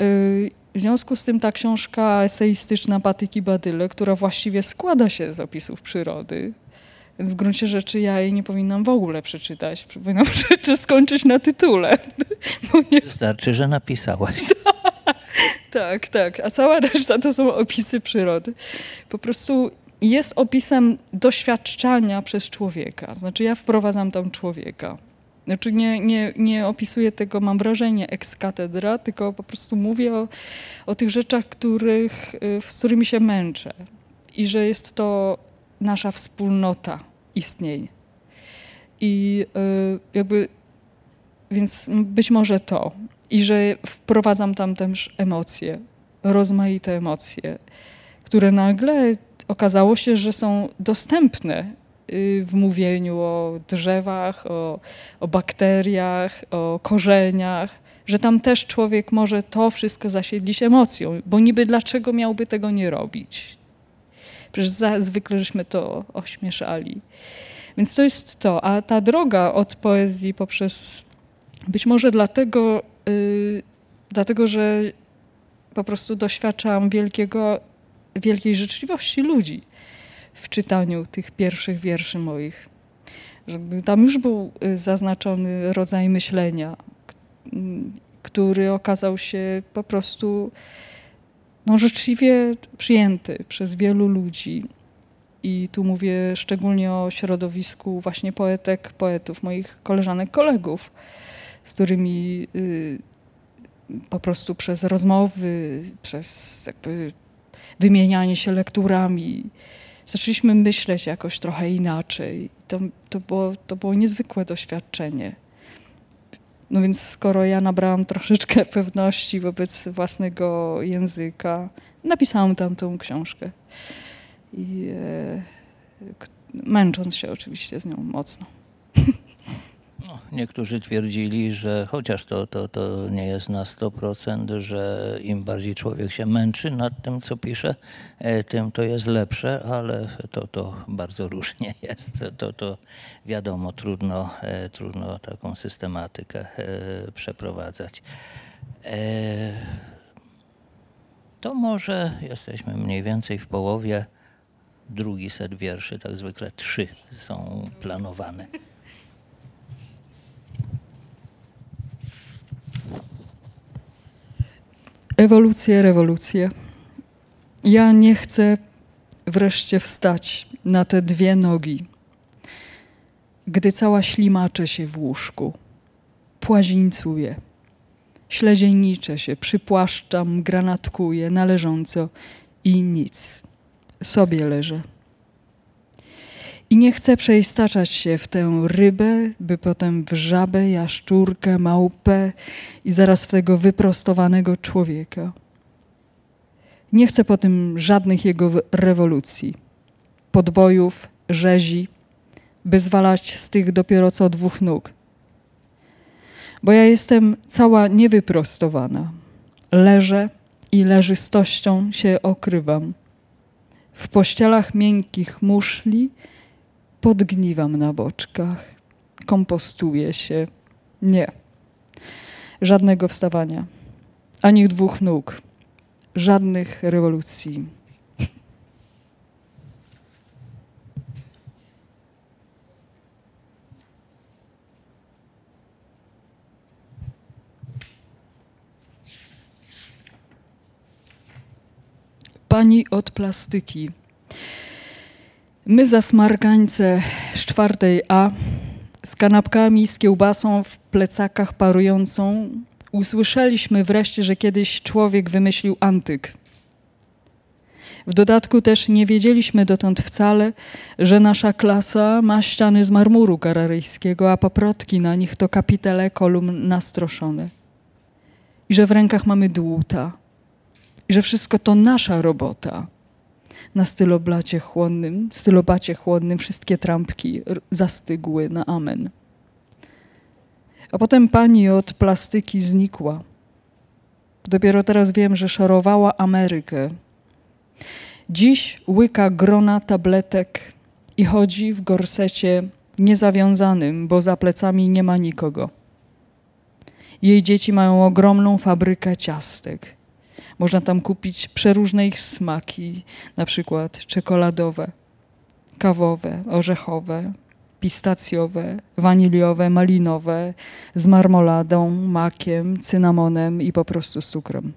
Y, W związku z tym ta książka eseistyczna Patyki Badyle, która właściwie składa się z opisów przyrody, więc w gruncie rzeczy ja jej nie powinnam w ogóle przeczytać. Powinnam rzeczy skończyć na tytule. Wystarczy, że napisałaś. tak, tak. A cała reszta to są opisy przyrody. Po prostu jest opisem doświadczania przez człowieka. Znaczy ja wprowadzam tam człowieka. Znaczy nie, nie, nie opisuję tego, mam wrażenie, ex cathedra, tylko po prostu mówię o, o tych rzeczach, których, y, z którymi się męczę. I że jest to nasza wspólnota istnień. I y, jakby, więc być może to. I że wprowadzam tam też emocje, rozmaite emocje, które nagle okazało się, że są dostępne y, w mówieniu o drzewach, o, o bakteriach, o korzeniach, że tam też człowiek może to wszystko zasiedlić emocją, bo niby dlaczego miałby tego nie robić? Przecież za, zwykle żeśmy to ośmieszali. Więc to jest to. A ta droga od poezji poprzez być może dlatego, y, dlatego że po prostu doświadczam wielkiego, wielkiej życzliwości ludzi w czytaniu tych pierwszych wierszy moich. Żeby tam już był y, zaznaczony rodzaj myślenia, k- m, który okazał się po prostu no, życzliwie przyjęty przez wielu ludzi. I tu mówię szczególnie o środowisku właśnie poetek, poetów, moich koleżanek, kolegów, z którymi y, po prostu przez rozmowy, przez jakby wymienianie się lekturami zaczęliśmy myśleć jakoś trochę inaczej. To, to, było, to było niezwykłe doświadczenie. No więc skoro ja nabrałam troszeczkę pewności wobec własnego języka, napisałam tam tą książkę. I e, męcząc się oczywiście z nią mocno. No, niektórzy twierdzili, że chociaż to, to, to nie jest na 100%, że im bardziej człowiek się męczy nad tym, co pisze, e, tym to jest lepsze, ale to, to bardzo różnie jest. To, to, wiadomo, trudno, e, trudno taką systematykę e, przeprowadzać. To może jesteśmy mniej więcej w połowie. Drugi set wierszy, tak zwykle trzy są planowane. Ewolucje, rewolucje. Ja nie chcę wreszcie wstać na te dwie nogi, gdy cała ślimacze się w łóżku, płazińcuje, śledziejnicze się, przypłaszczam, granatkuję, należąco i nic. Sobie leżę. I nie chcę przeistaczać się w tę rybę, by potem w żabę, jaszczurkę, małpę i zaraz w tego wyprostowanego człowieka. Nie chcę po tym żadnych jego rewolucji, podbojów, rzezi, by zwalać z tych dopiero co dwóch nóg. Bo ja jestem cała niewyprostowana. Leżę i leżystością się okrywam. W pościelach miękkich muszli podgniwam na boczkach, kompostuję się. Nie. Żadnego wstawania, ani dwóch nóg, żadnych rewolucji. Pani od plastyki. My zasmarkańce z czwartej A z kanapkami, z kiełbasą w plecakach parującą usłyszeliśmy wreszcie, że kiedyś człowiek wymyślił antyk. W dodatku też nie wiedzieliśmy dotąd wcale, że nasza klasa ma ściany z marmuru kararyjskiego, a paprotki na nich to kapitele kolumn nastroszone. I że w rękach mamy dłuta. I że wszystko to nasza robota. Na styloblacie chłodnym, stylobacie chłodnym wszystkie trampki zastygły na amen. A potem pani od plastyki znikła. Dopiero teraz wiem, że szarowała Amerykę. Dziś łyka grona tabletek i chodzi w gorsecie niezawiązanym, bo za plecami nie ma nikogo. Jej dzieci mają ogromną fabrykę ciastek. Można tam kupić przeróżne ich smaki, na przykład czekoladowe, kawowe, orzechowe, pistacjowe, waniliowe, malinowe, z marmoladą, makiem, cynamonem i po prostu z cukrem.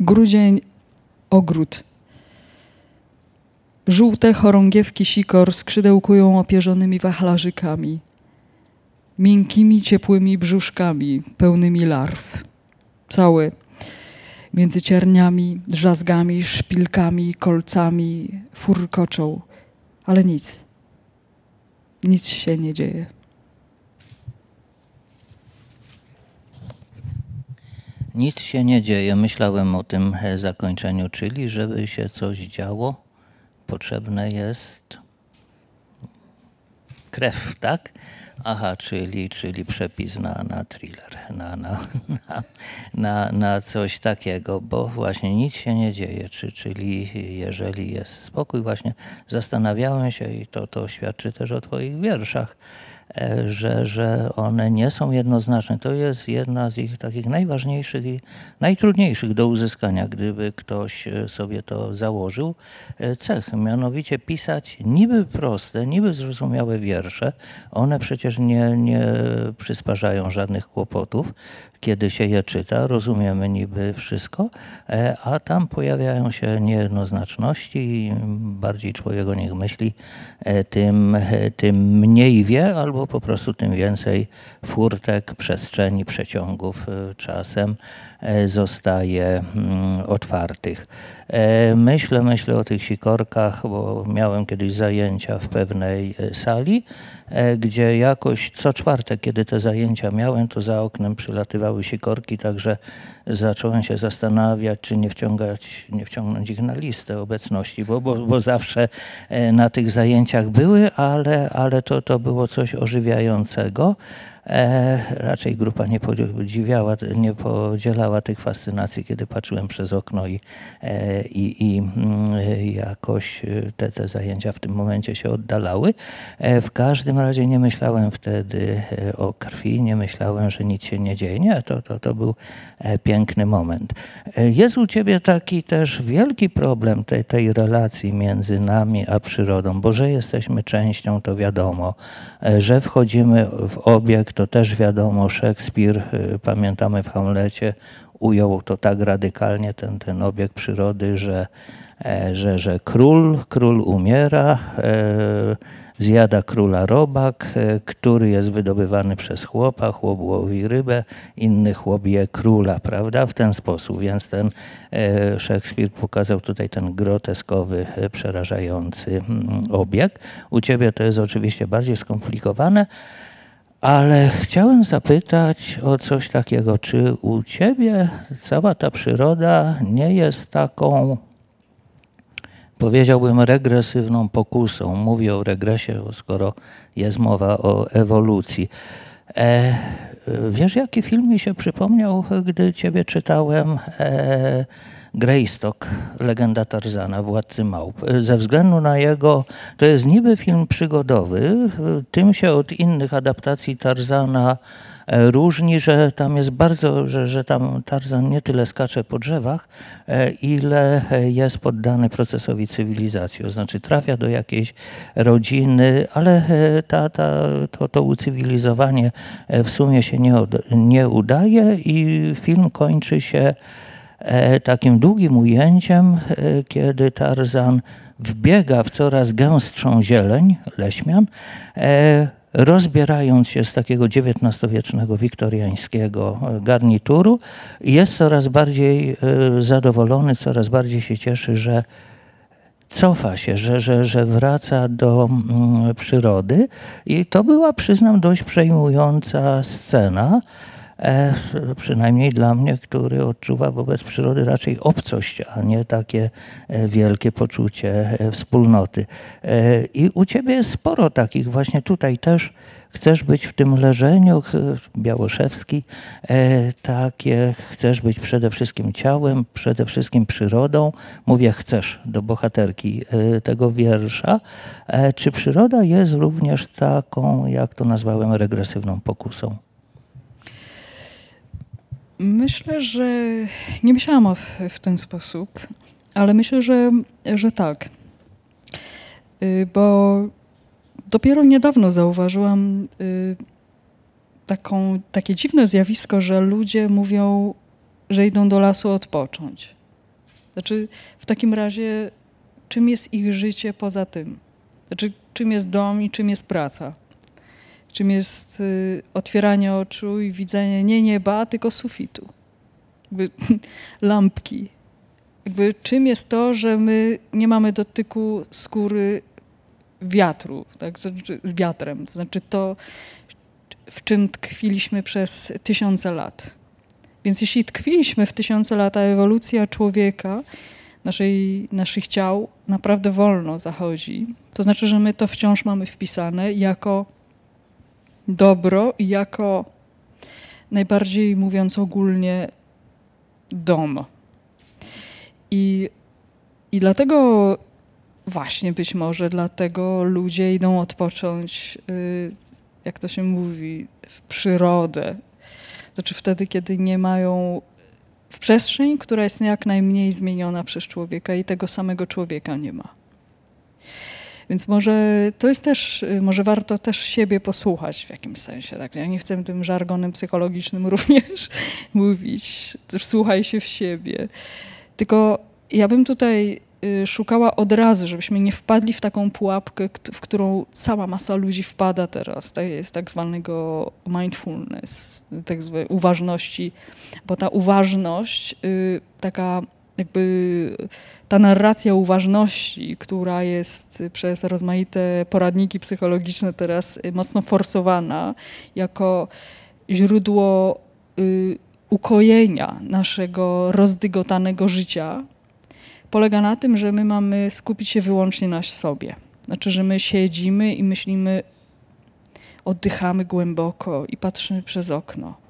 Grudzień, ogród. Żółte chorągiewki sikor skrzydełkują opierzonymi wachlarzykami, miękkimi, ciepłymi brzuszkami, pełnymi larw. Cały, między cierniami, drzazgami, szpilkami, kolcami, furkoczą, ale nic. Nic się nie dzieje. Nic się nie dzieje. Myślałem o tym zakończeniu, czyli żeby się coś działo, potrzebne jest krew, tak? Aha, czyli, czyli przepis na, na thriller, na, na, na, na, coś takiego, bo właśnie nic się nie dzieje, czy, czyli jeżeli jest spokój, właśnie zastanawiałem się i to, to świadczy też o Twoich wierszach, że, że one nie są jednoznaczne. To jest jedna z ich takich najważniejszych i najtrudniejszych do uzyskania, gdyby ktoś e, sobie to założył, e, cech, mianowicie pisać niby proste, niby zrozumiałe wiersze. One przecież nie, nie przysparzają żadnych kłopotów, kiedy się je czyta, rozumiemy niby wszystko, e, a tam pojawiają się niejednoznaczności i bardziej człowiek o nich myśli, e, tym, e, tym mniej wie, albo po prostu tym więcej furtek, przestrzeni, przeciągów czasem zostaje mm, otwartych. Myślę, myślę o tych sikorkach, bo miałem kiedyś zajęcia w pewnej sali, gdzie jakoś co czwartek, kiedy te zajęcia miałem, to za oknem przylatywały sikorki, także zacząłem się zastanawiać, czy nie wciągać, nie wciągnąć ich na listę obecności, bo, bo, bo zawsze e, na tych zajęciach były, ale, ale to, to było coś ożywiającego. E, raczej grupa nie podziwiała, nie podzielała tych fascynacji, kiedy patrzyłem przez okno i, e, i, i mm, jakoś e, te, te zajęcia w tym momencie się oddalały. W każdym razie nie myślałem wtedy o krwi, nie myślałem, że nic się nie dzieje. Nie, to, to, to był piękny moment. Jest u ciebie taki też wielki problem tej, tej relacji między nami a przyrodą, bo że jesteśmy częścią, to wiadomo, że wchodzimy w obieg, to też wiadomo, Szekspir, e, pamiętamy w Hamlecie, ujął to tak radykalnie, ten, ten obieg przyrody, że, e, że, że król, król umiera, e, zjada króla robak, e, który jest wydobywany przez chłopa, chłop łowi rybę, inny chłop je króla, prawda? W ten sposób, więc ten Szekspir pokazał tutaj ten groteskowy, przerażający mm, obieg. U ciebie to jest oczywiście bardziej skomplikowane, ale chciałem zapytać o coś takiego, czy u ciebie cała ta przyroda nie jest taką powiedziałbym, regresywną pokusą. Mówię o regresie, skoro jest mowa o ewolucji. E, wiesz, jaki film mi się przypomniał, gdy ciebie czytałem? E, Greystock, legenda Tarzana, Władcy Małp. Ze względu na jego, to jest niby film przygodowy, tym się od innych adaptacji Tarzana e, różni, że tam jest bardzo, że, że tam Tarzan nie tyle skacze po drzewach, e, ile jest poddany procesowi cywilizacji. To znaczy trafia do jakiejś rodziny, ale e, ta, ta, to, to ucywilizowanie w sumie się nie, nie udaje i film kończy się e, takim długim ujęciem, e, kiedy Tarzan wbiega w coraz gęstszą zieleń, leśmian, e, rozbierając się z takiego XIX-wiecznego, wiktoriańskiego e, garnituru jest coraz bardziej e, zadowolony, coraz bardziej się cieszy, że cofa się, że, że, że wraca do mm, przyrody. I to była, przyznam, dość przejmująca scena, e, przynajmniej dla mnie, który odczuwa wobec przyrody raczej obcość, a nie takie e, wielkie poczucie e, wspólnoty. E, I u ciebie jest sporo takich, właśnie tutaj też chcesz być w tym leżeniu, Białoszewski, e, takie, chcesz być przede wszystkim ciałem, przede wszystkim przyrodą. Mówię chcesz do bohaterki e, tego wiersza. E, czy przyroda jest również taką, jak to nazwałem, regresywną pokusą? Myślę, że nie myślałam w, w ten sposób, ale myślę, że, że tak. Y, Bo dopiero niedawno zauważyłam y, taką, takie dziwne zjawisko, że ludzie mówią, że idą do lasu odpocząć. Znaczy, w takim razie, czym jest ich życie poza tym? Znaczy, czym jest dom i czym jest praca? Czym jest y, otwieranie oczu i widzenie nie nieba, tylko sufitu. Jakby, lampki. Jakby, czym jest to, że my nie mamy dotyku skóry wiatru, tak? Znaczy z wiatrem. To znaczy to, w czym tkwiliśmy przez tysiące lat. Więc jeśli tkwiliśmy w tysiące lat, a ewolucja człowieka, naszej, naszych ciał naprawdę wolno zachodzi, to znaczy, że my to wciąż mamy wpisane jako dobro i jako najbardziej mówiąc ogólnie dom. I, I dlatego właśnie być może dlatego ludzie idą odpocząć, y, jak to się mówi, w przyrodę. Znaczy wtedy, kiedy nie mają w przestrzeń, która jest jak najmniej zmieniona przez człowieka i tego samego człowieka nie ma. Więc może to jest też, y, może warto też siebie posłuchać w jakimś sensie. Tak? Ja nie chcę tym żargonem psychologicznym również mówić. Słuchaj się w siebie. Tylko ja bym tutaj y, szukała od razu, żebyśmy nie wpadli w taką pułapkę, w którą cała masa ludzi wpada teraz. To jest tak zwanego mindfulness, tak zwanej uważności, bo ta uważność, y, taka jakby ta narracja uważności, która jest przez rozmaite poradniki psychologiczne teraz y, mocno forsowana jako źródło y, ukojenia naszego rozdygotanego życia, polega na tym, że my mamy skupić się wyłącznie na sobie. Znaczy, że my siedzimy i myślimy, oddychamy głęboko i patrzymy przez okno.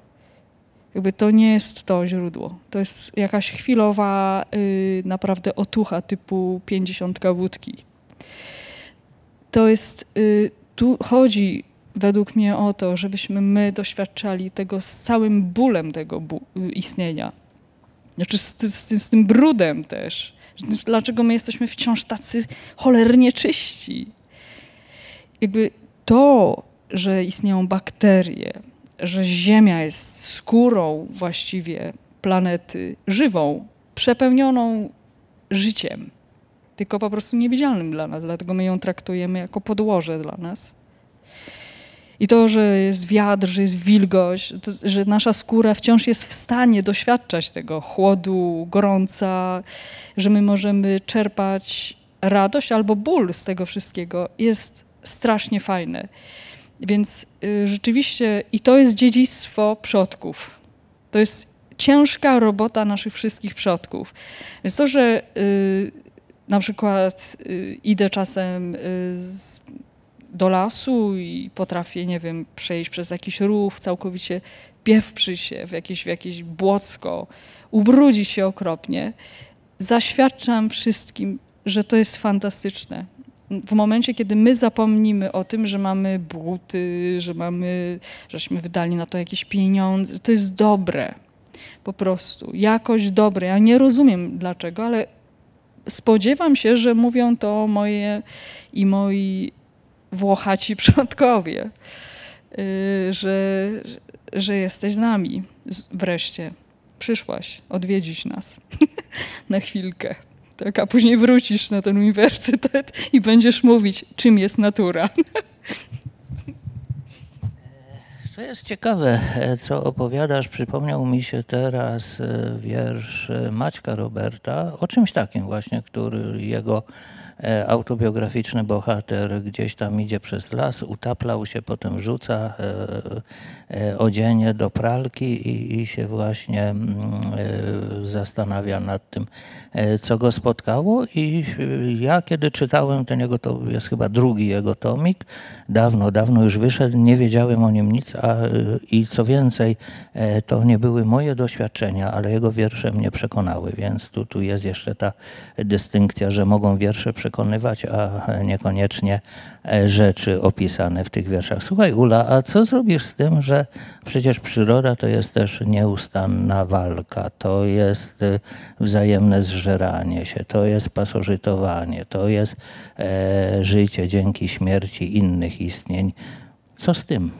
Jakby to nie jest to źródło. To jest jakaś chwilowa y, naprawdę otucha typu 50 wódki. To jest, y, tu chodzi według mnie o to, żebyśmy my doświadczali tego z całym bólem tego y, istnienia. Znaczy z, z, z tym brudem też. Dlaczego my jesteśmy wciąż tacy cholernie czyści? Jakby to, że istnieją bakterie, że Ziemia jest skórą właściwie planety żywą, przepełnioną życiem, tylko po prostu niewidzialnym dla nas, dlatego my ją traktujemy jako podłoże dla nas. I to, że jest wiatr, że jest wilgoć, to, że nasza skóra wciąż jest w stanie doświadczać tego chłodu, gorąca, że my możemy czerpać radość albo ból z tego wszystkiego, jest strasznie fajne. Więc y, rzeczywiście, i to jest dziedzictwo przodków. To jest ciężka robota naszych wszystkich przodków. Więc to, że y, na przykład y, idę czasem do lasu i potrafię, nie wiem, przejść przez jakiś rów, całkowicie piewprzy się w jakieś, w jakieś błocko, ubrudzić się okropnie. Zaświadczam wszystkim, że to jest fantastyczne. W momencie, kiedy my zapomnimy o tym, że mamy buty, że mamy, żeśmy wydali na to jakieś pieniądze, to jest dobre. Po prostu. Jakoś dobre. Ja nie rozumiem dlaczego, ale spodziewam się, że mówią to moje i moi Włochaci przodkowie, y, że, że jesteś z nami wreszcie. Przyszłaś odwiedzić nas na chwilkę. Tak, a później wrócisz na ten uniwersytet i będziesz mówić, czym jest natura. To jest ciekawe, e, co opowiadasz. Przypomniał mi się teraz e, wiersz e, Maćka Roberta o czymś takim właśnie, który jego e, autobiograficzny bohater gdzieś tam idzie przez las, utaplał się, potem rzuca e, e, odzienie do pralki i, i się właśnie mm, e, zastanawia nad tym, e, co go spotkało. I e, ja kiedy czytałem ten jego, to jest chyba drugi jego tomik, dawno, dawno już wyszedł, nie wiedziałem o nim nic, a i co więcej, e, to nie były moje doświadczenia, ale jego wiersze mnie przekonały, więc tu, tu jest jeszcze ta dystynkcja, że mogą wiersze przekonywać, a niekoniecznie e, rzeczy opisane w tych wierszach. Słuchaj Ula, a co zrobisz z tym, że przecież przyroda to jest też nieustanna walka, to jest y, wzajemne zżeranie się, to jest pasożytowanie, to jest e, życie dzięki śmierci innych istnień. Co z tym?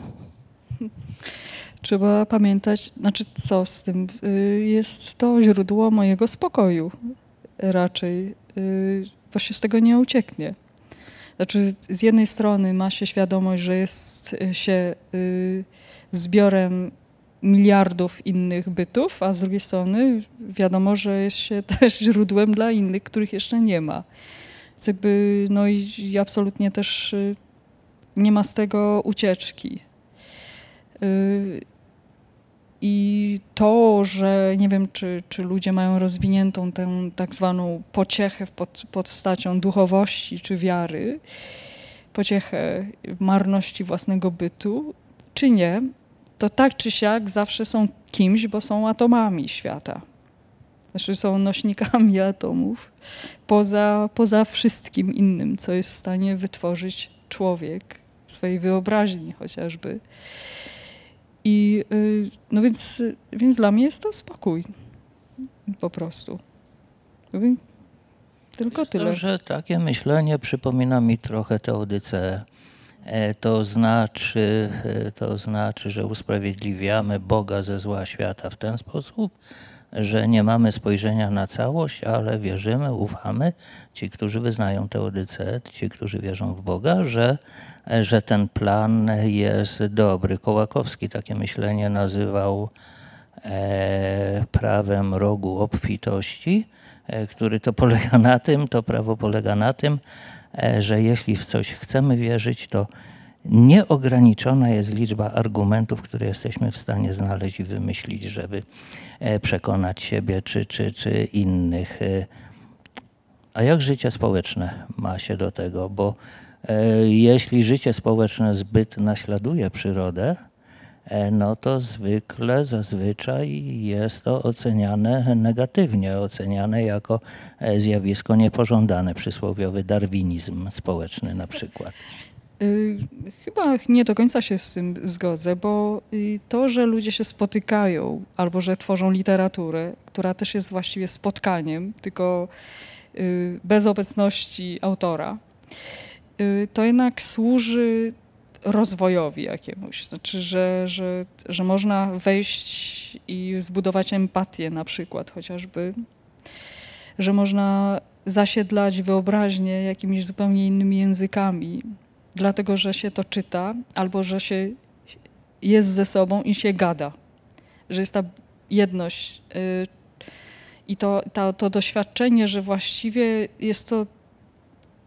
Trzeba pamiętać, znaczy co z tym, y, jest to źródło mojego spokoju raczej, y, bo się z tego nie ucieknie. Znaczy z jednej strony ma się świadomość, że jest y, się y, zbiorem miliardów innych bytów, a z drugiej strony wiadomo, że jest się też źródłem dla innych, których jeszcze nie ma. Jakby, no i, absolutnie też y, nie ma z tego ucieczki. I to, że nie wiem, czy, czy ludzie mają rozwiniętą tę tak zwaną pociechę pod postacią duchowości czy wiary, pociechę marności własnego bytu, czy nie, to tak czy siak zawsze są kimś, bo są atomami świata. Znaczy są nośnikami atomów, poza, poza wszystkim innym, co jest w stanie wytworzyć człowiek w swojej wyobraźni chociażby. I y, no więc, więc dla mnie jest to spokój. Po prostu. Tylko tyle. To, że takie myślenie przypomina mi trochę teodyceę. E, To znaczy, e, to znaczy, że usprawiedliwiamy Boga ze zła świata w ten sposób, że nie mamy spojrzenia na całość, ale wierzymy, ufamy, ci, którzy wyznają teodyceę, ci, którzy wierzą w Boga, że, że ten plan jest dobry. Kołakowski takie myślenie nazywał e, prawem rogu obfitości, e, który to polega na tym, to prawo polega na tym, e, że jeśli w coś chcemy wierzyć, to nieograniczona jest liczba argumentów, które jesteśmy w stanie znaleźć i wymyślić, żeby e, przekonać siebie czy, czy, czy innych. E, A jak życie społeczne ma się do tego? Bo e, jeśli życie społeczne zbyt naśladuje przyrodę, no to zwykle, zazwyczaj jest to oceniane negatywnie, oceniane jako zjawisko niepożądane, przysłowiowy darwinizm społeczny na przykład. Y, Chyba nie do końca się z tym zgodzę, bo y, to, że ludzie się spotykają albo że tworzą literaturę, która też jest właściwie spotkaniem, tylko y, bez obecności autora, to jednak służy rozwojowi jakiemuś. Znaczy, że, że, że można wejść i zbudować empatię na przykład chociażby, że można zasiedlać wyobraźnię jakimiś zupełnie innymi językami, dlatego że się to czyta, albo że się jest ze sobą i się gada, że jest ta jedność y, i to, to, to doświadczenie, że właściwie jest to,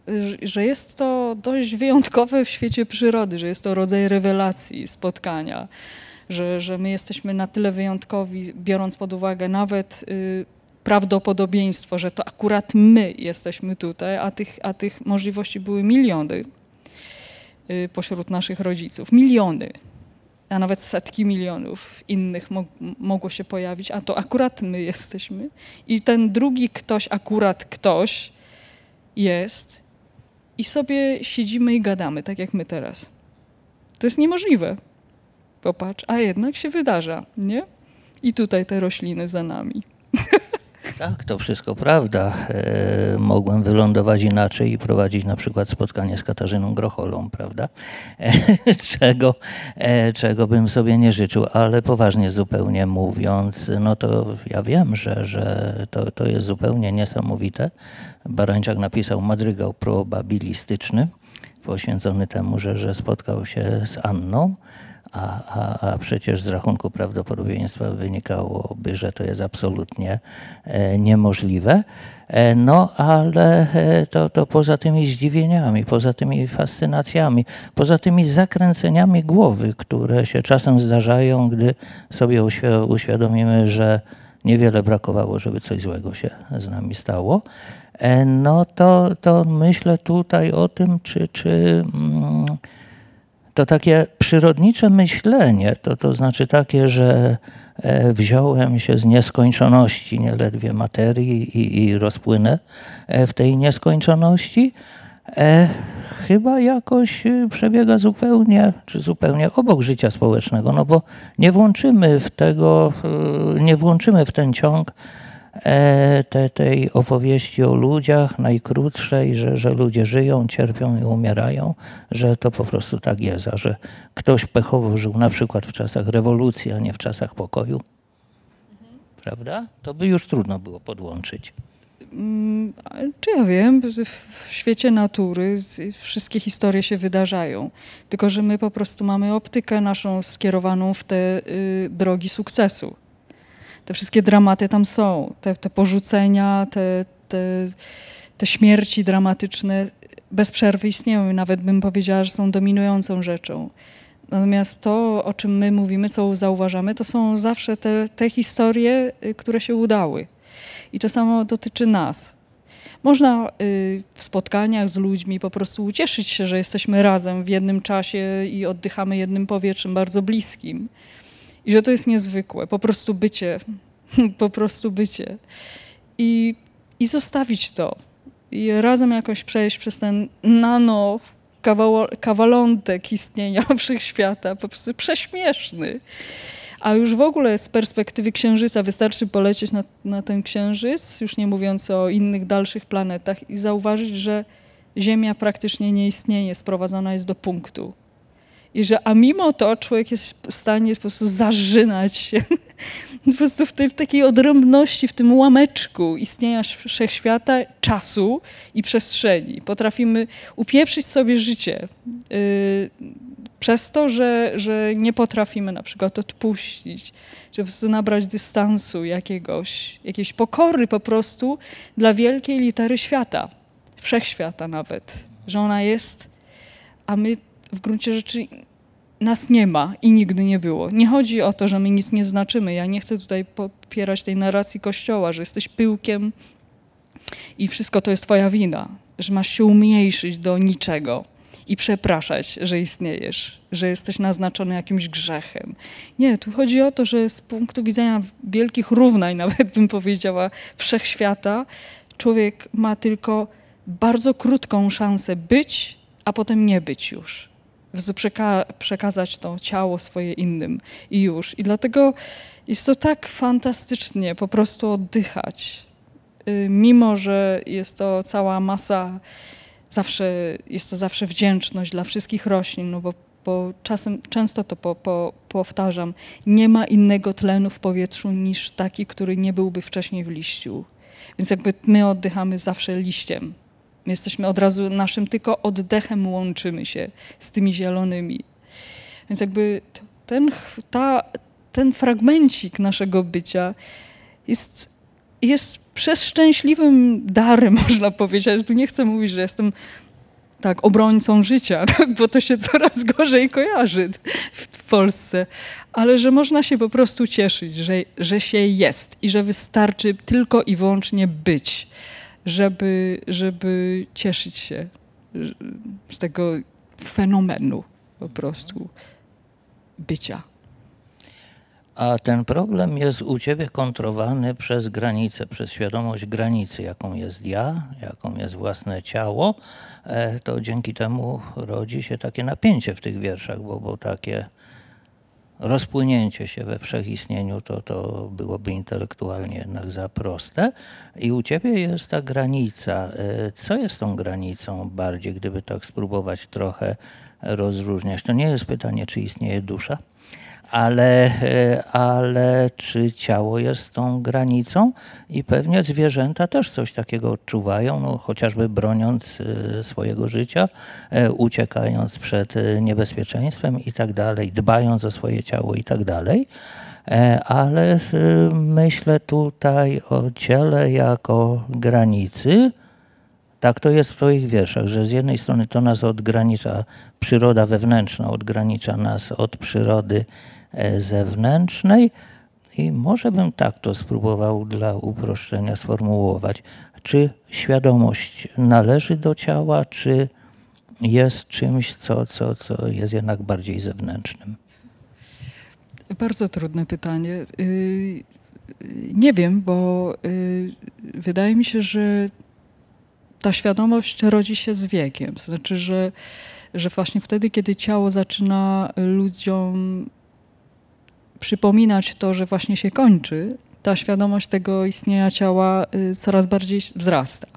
y, że jest to dość wyjątkowe w świecie przyrody, że jest to rodzaj rewelacji, spotkania, że, że my jesteśmy na tyle wyjątkowi, biorąc pod uwagę nawet y, prawdopodobieństwo, że to akurat my jesteśmy tutaj, a tych, a tych możliwości były miliony pośród naszych rodziców. Miliony, a nawet setki milionów innych mo mogło się pojawić, a to akurat my jesteśmy. I ten drugi ktoś, akurat ktoś jest i sobie siedzimy i gadamy, tak jak my teraz. To jest niemożliwe. Popatrz, a jednak się wydarza, nie? I tutaj te rośliny za nami. Tak, to wszystko prawda. E, mogłem wylądować inaczej i prowadzić na przykład spotkanie z Katarzyną Grocholą, prawda? E, czego, e, czego bym sobie nie życzył, ale poważnie zupełnie mówiąc, no to ja wiem, że, że to, to jest zupełnie niesamowite. Barańczak napisał madrygał probabilistyczny, poświęcony temu, że, że spotkał się z Anną a, a, a przecież z rachunku prawdopodobieństwa wynikałoby, że to jest absolutnie e, niemożliwe. E, no ale e, to, to poza tymi zdziwieniami, poza tymi fascynacjami, poza tymi zakręceniami głowy, które się czasem zdarzają, gdy sobie uświ- uświadomimy, że niewiele brakowało, żeby coś złego się z nami stało. No to, to myślę tutaj o tym, czy, czy mm, to takie przyrodnicze myślenie, to, to znaczy takie, że e, wziąłem się z nieskończoności nieledwie materii i, i rozpłynę e, w tej nieskończoności, e, chyba jakoś e, przebiega zupełnie, czy zupełnie obok życia społecznego, no bo nie włączymy w tego, nie włączymy w ten ciąg te, tej opowieści o ludziach najkrótszej, że, że ludzie żyją, cierpią i umierają, że to po prostu tak jest, a że ktoś pechowo żył na przykład w czasach rewolucji, a nie w czasach pokoju, prawda? To by już trudno było podłączyć. Mm, Czy ja wiem, w świecie natury wszystkie historie się wydarzają, tylko że my po prostu mamy optykę naszą skierowaną w te y, drogi sukcesu. Te wszystkie dramaty tam są, te, te porzucenia, te, te, te śmierci dramatyczne bez przerwy istnieją i nawet bym powiedziała, że są dominującą rzeczą. Natomiast to, o czym my mówimy, co zauważamy, to są zawsze te, te historie, y, które się udały. I to samo dotyczy nas. Można y, w spotkaniach z ludźmi po prostu ucieszyć się, że jesteśmy razem w jednym czasie i oddychamy jednym powietrzem bardzo bliskim. I że to jest niezwykłe. Po prostu bycie. po prostu bycie. I, I zostawić to. I razem jakoś przejść przez ten nano kawało, kawalątek istnienia wszechświata. Po prostu prześmieszny. A już w ogóle z perspektywy Księżyca wystarczy polecieć na, na ten Księżyc, już nie mówiąc o innych dalszych planetach, i zauważyć, że Ziemia praktycznie nie istnieje, sprowadzona jest do punktu. I że, a mimo to człowiek jest w stanie po prostu zażynać się po prostu w tej w takiej odrębności, w tym łameczku istnienia wszechświata, czasu i przestrzeni. Potrafimy upieprzyć sobie życie yy, przez to, że, że nie potrafimy na przykład odpuścić, czy po prostu nabrać dystansu jakiegoś, jakiejś pokory po prostu dla wielkiej litery świata, wszechświata nawet, że ona jest, a my w gruncie rzeczy nas nie ma i nigdy nie było. Nie chodzi o to, że my nic nie znaczymy. Ja nie chcę tutaj popierać tej narracji Kościoła, że jesteś pyłkiem i wszystko to jest twoja wina, że masz się umniejszyć do niczego i przepraszać, że istniejesz, że jesteś naznaczony jakimś grzechem. Nie, tu chodzi o to, że z punktu widzenia wielkich równań, nawet bym powiedziała, wszechświata, człowiek ma tylko bardzo krótką szansę być, a potem nie być już. Prostu przeka- przekazać to ciało swoje innym i już. I dlatego jest to tak fantastycznie po prostu oddychać. Y, Mimo, że jest to cała masa zawsze, jest to zawsze wdzięczność dla wszystkich roślin, no bo, bo czasem, często to po, po, powtarzam, nie ma innego tlenu w powietrzu niż taki, który nie byłby wcześniej w liściu. Więc jakby my oddychamy zawsze liściem. My jesteśmy od razu, naszym tylko oddechem łączymy się z tymi zielonymi. Więc jakby ten, ta, ten fragmencik naszego bycia jest, jest przeszczęśliwym darem, można powiedzieć. Tu nie chcę mówić, że jestem tak obrońcą życia, tak, bo to się coraz gorzej kojarzy w Polsce, ale że można się po prostu cieszyć, że, że się jest i że wystarczy tylko i wyłącznie być, żeby, żeby cieszyć się że- z tego fenomenu po prostu bycia. A ten problem jest u ciebie kontrowany przez granicę, przez świadomość granicy, jaką jest ja, jaką jest własne ciało. E, To dzięki temu rodzi się takie napięcie w tych wierszach, bo, bo takie rozpłynięcie się we wszechistnieniu to, to byłoby intelektualnie jednak za proste. I u ciebie jest ta granica. E, Co jest tą granicą bardziej, gdyby tak spróbować trochę rozróżniać? To nie jest pytanie, czy istnieje dusza, ale, e, ale czy ciało jest tą granicą? I pewnie zwierzęta też coś takiego odczuwają, no, chociażby broniąc e, swojego życia, e, uciekając przed niebezpieczeństwem i tak dalej, dbając o swoje ciało i tak dalej. Ale myślę tutaj o ciele jako granicy. Tak to jest w Twoich wierszach, że z jednej strony to nas odgranicza, przyroda wewnętrzna odgranicza nas od przyrody zewnętrznej i może bym tak to spróbował dla uproszczenia sformułować. Czy świadomość należy do ciała, czy jest czymś, co, co, co jest jednak bardziej zewnętrznym? Bardzo trudne pytanie. Y, Nie wiem, bo y, wydaje mi się, że ta świadomość rodzi się z wiekiem. To znaczy, że, że właśnie wtedy, kiedy ciało zaczyna ludziom przypominać to, że właśnie się kończy, ta świadomość tego istnienia ciała y, coraz bardziej wzrasta.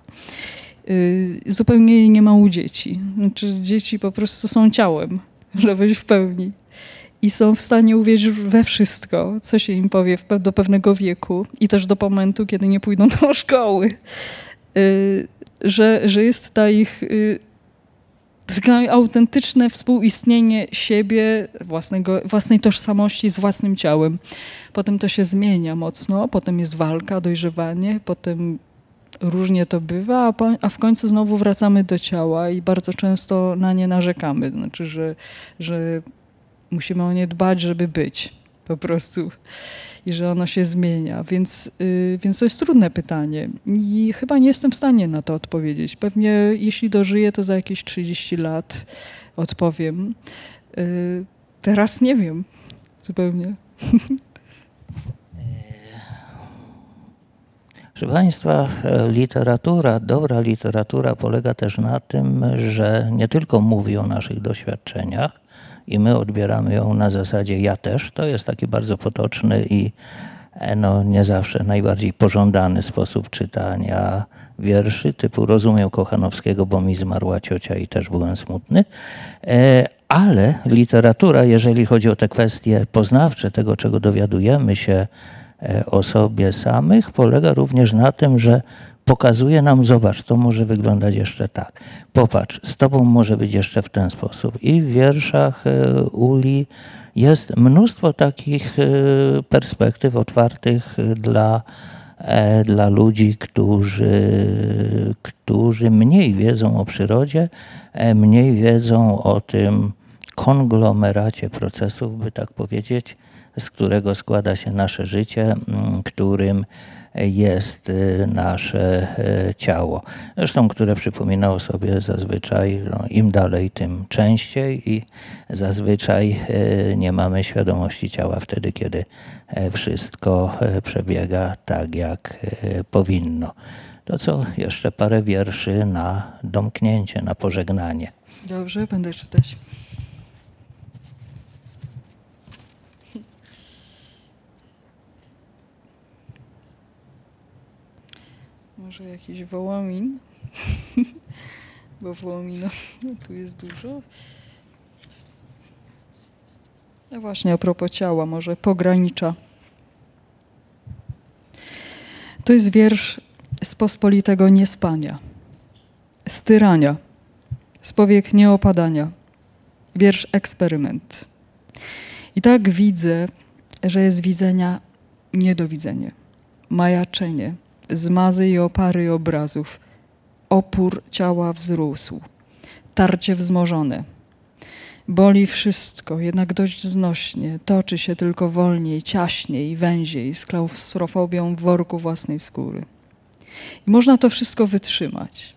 Y, Zupełnie jej nie ma u dzieci. Znaczy, dzieci po prostu są ciałem, żeby być w pełni i są w stanie uwierzyć we wszystko, co się im powie do pewnego wieku i też do momentu, kiedy nie pójdą do szkoły. Y, Że, że jest ta ich takie autentyczne współistnienie siebie, własnego, własnej tożsamości z własnym ciałem. Potem to się zmienia mocno, potem jest walka, dojrzewanie, potem różnie to bywa, a, w końcu znowu wracamy do ciała i bardzo często na nie narzekamy. Znaczy, że, że musimy o nie dbać, żeby być po prostu i że ono się zmienia. Więc, y, więc to jest trudne pytanie i chyba nie jestem w stanie na to odpowiedzieć. Pewnie jeśli dożyję, to za jakieś 30 lat odpowiem. Y, teraz nie wiem zupełnie. Proszę Państwa, e, literatura, dobra literatura polega też na tym, że nie tylko mówi o naszych doświadczeniach i my odbieramy ją na zasadzie ja też. To jest taki bardzo potoczny i e, no, nie zawsze najbardziej pożądany sposób czytania wierszy, typu rozumiem Kochanowskiego, bo mi zmarła ciocia i też byłem smutny. E, Ale literatura, jeżeli chodzi o te kwestie poznawcze, tego czego dowiadujemy się e, o sobie samych, polega również na tym, że pokazuje nam, zobacz, to może wyglądać jeszcze tak. Popatrz, z tobą może być jeszcze w ten sposób. I w wierszach e, Uli jest mnóstwo takich e, perspektyw otwartych dla, e, dla ludzi, którzy, którzy mniej wiedzą o przyrodzie, mniej wiedzą o tym konglomeracie procesów, by tak powiedzieć, z którego składa się nasze życie, którym jest y, nasze e, ciało. Zresztą, które przypominało sobie zazwyczaj, no, im dalej, tym częściej i zazwyczaj e, nie mamy świadomości ciała wtedy, kiedy e, wszystko e, przebiega tak, jak e, powinno. To co, jeszcze parę wierszy na domknięcie, na pożegnanie. Dobrze, będę czytać. Może jakiś wołomin, bo wołomino tu jest dużo. No właśnie, a propos ciała, może pogranicza. To jest wiersz z pospolitego niespania, styrania, z powiek nieopadania. Wiersz eksperyment. I tak widzę, że jest widzenia niedowidzenie, majaczenie, zmazy i opary obrazów. Opór ciała wzrósł, tarcie wzmożone. Boli wszystko, jednak dość znośnie. Toczy się tylko wolniej, ciaśniej, węziej, z klaustrofobią w worku własnej skóry. I można to wszystko wytrzymać.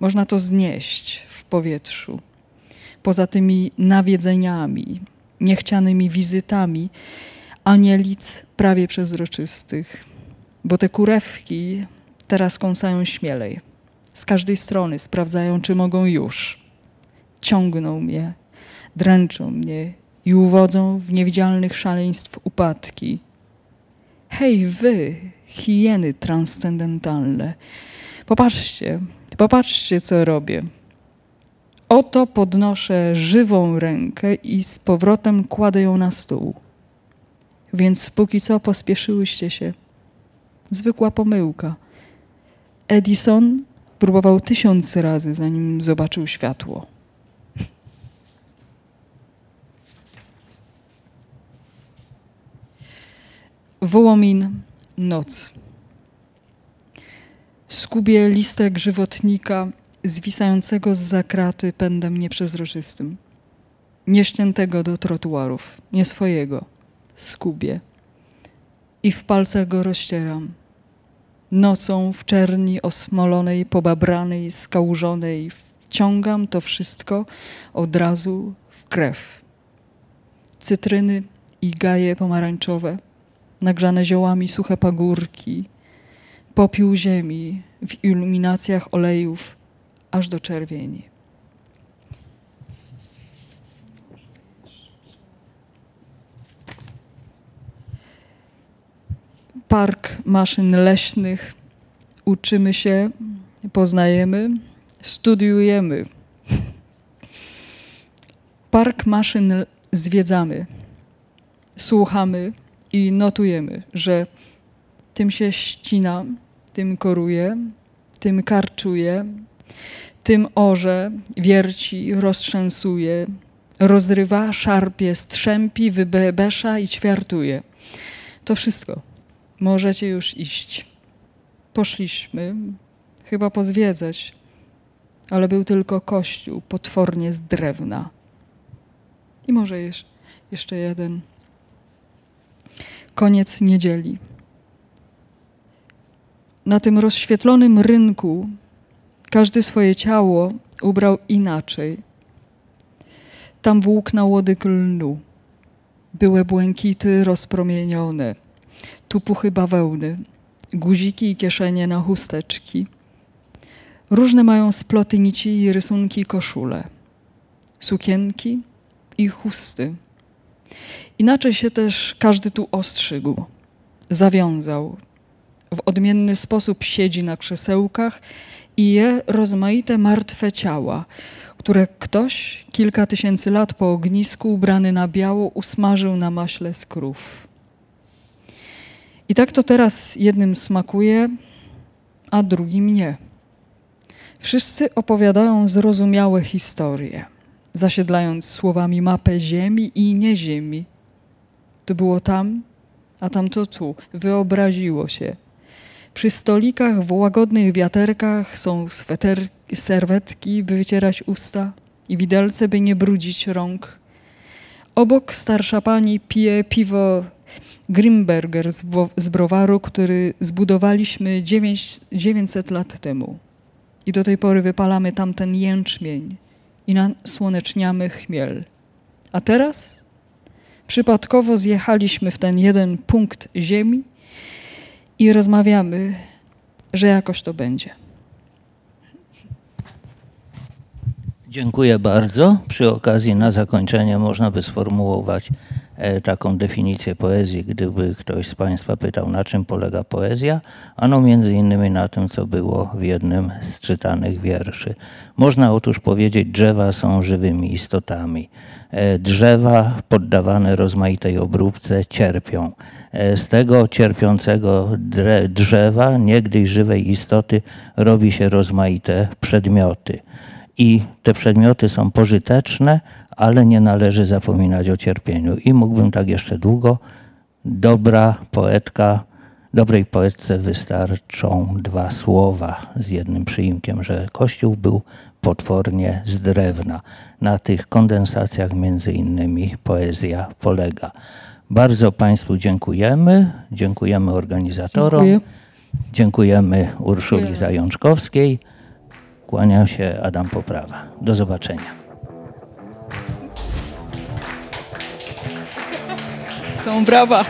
Można to znieść w powietrzu. Poza tymi nawiedzeniami, niechcianymi wizytami, anielic prawie przezroczystych. Bo te kurewki teraz kąsają śmielej. Z każdej strony sprawdzają, czy mogą już. Ciągną mnie, dręczą mnie i uwodzą w niewidzialnych szaleństw upadki. Hej wy, hieny transcendentalne, popatrzcie, popatrzcie, co robię. Oto podnoszę żywą rękę i z powrotem kładę ją na stół. Więc póki co pospieszyłyście się. Zwykła pomyłka. Edison próbował tysiące razy, zanim zobaczył światło. Wołomin, noc. Skubie listek żywotnika zwisającego z zakraty pędem nieprzezroczystym. Nieściętego do trotuarów, nie swojego. Skubie. I w palcach go rozcieram. Nocą w czerni osmolonej, pobabranej, skałużonej wciągam to wszystko od razu w krew. Cytryny i gaje pomarańczowe, nagrzane ziołami suche pagórki, popiół ziemi w iluminacjach olejów aż do czerwieni. Park maszyn leśnych. Uczymy się, poznajemy, studiujemy. Park maszyn zwiedzamy, słuchamy i notujemy, że tym się ścina, tym koruje, tym karczuje, tym orze, wierci, roztrzęsuje, rozrywa, szarpie, strzępi, wybebesza i ćwiartuje. To wszystko. Możecie już iść. Poszliśmy, chyba pozwiedzać, ale był tylko kościół, potwornie z drewna. I może jeszcze jeden. Koniec niedzieli. Na tym rozświetlonym rynku każdy swoje ciało ubrał inaczej. Tam włókna łodyg lnu. Były błękity rozpromienione, tu puchy bawełny, guziki i kieszenie na chusteczki. Różne mają sploty nici i rysunki koszule, sukienki i chusty. Inaczej się też każdy tu ostrzygł, zawiązał. W odmienny sposób siedzi na krzesełkach i je rozmaite martwe ciała, które ktoś kilka tysięcy lat po ognisku ubrany na biało usmażył na maśle z krów. I tak to teraz jednym smakuje, a drugim nie. Wszyscy opowiadają zrozumiałe historie, zasiedlając słowami mapę ziemi i nieziemi. To było tam, a tamto tu. Wyobraziło się. Przy stolikach w łagodnych wiaterkach są sweter, serwetki, by wycierać usta i widelce, by nie brudzić rąk. Obok starsza pani pije piwo Grimberger z, z browaru, który zbudowaliśmy 9, 900 lat temu. I do tej pory wypalamy tamten jęczmień i nasłoneczniamy chmiel. A teraz przypadkowo zjechaliśmy w ten jeden punkt ziemi i rozmawiamy, że jakoś to będzie. Dziękuję bardzo. Przy okazji na zakończenie można by sformułować taką definicję poezji, gdyby ktoś z Państwa pytał, na czym polega poezja. Ano między innymi na tym, co było w jednym z czytanych wierszy. Można otóż powiedzieć, drzewa są żywymi istotami. E, Drzewa poddawane rozmaitej obróbce cierpią. E, Z tego cierpiącego drzewa, niegdyś żywej istoty, robi się rozmaite przedmioty i te przedmioty są pożyteczne, ale nie należy zapominać o cierpieniu. I mógłbym tak jeszcze długo. Dobra poetka, dobrej poetce wystarczą dwa słowa z jednym przyimkiem, że Kościół był potwornie z drewna. Na tych kondensacjach między innymi poezja polega. Bardzo Państwu dziękujemy, dziękujemy organizatorom, Dziękuję. dziękujemy Urszuli Dziękuję. Zajączkowskiej. Kłaniam się Adam Poprawa. Do zobaczenia. Są brawa.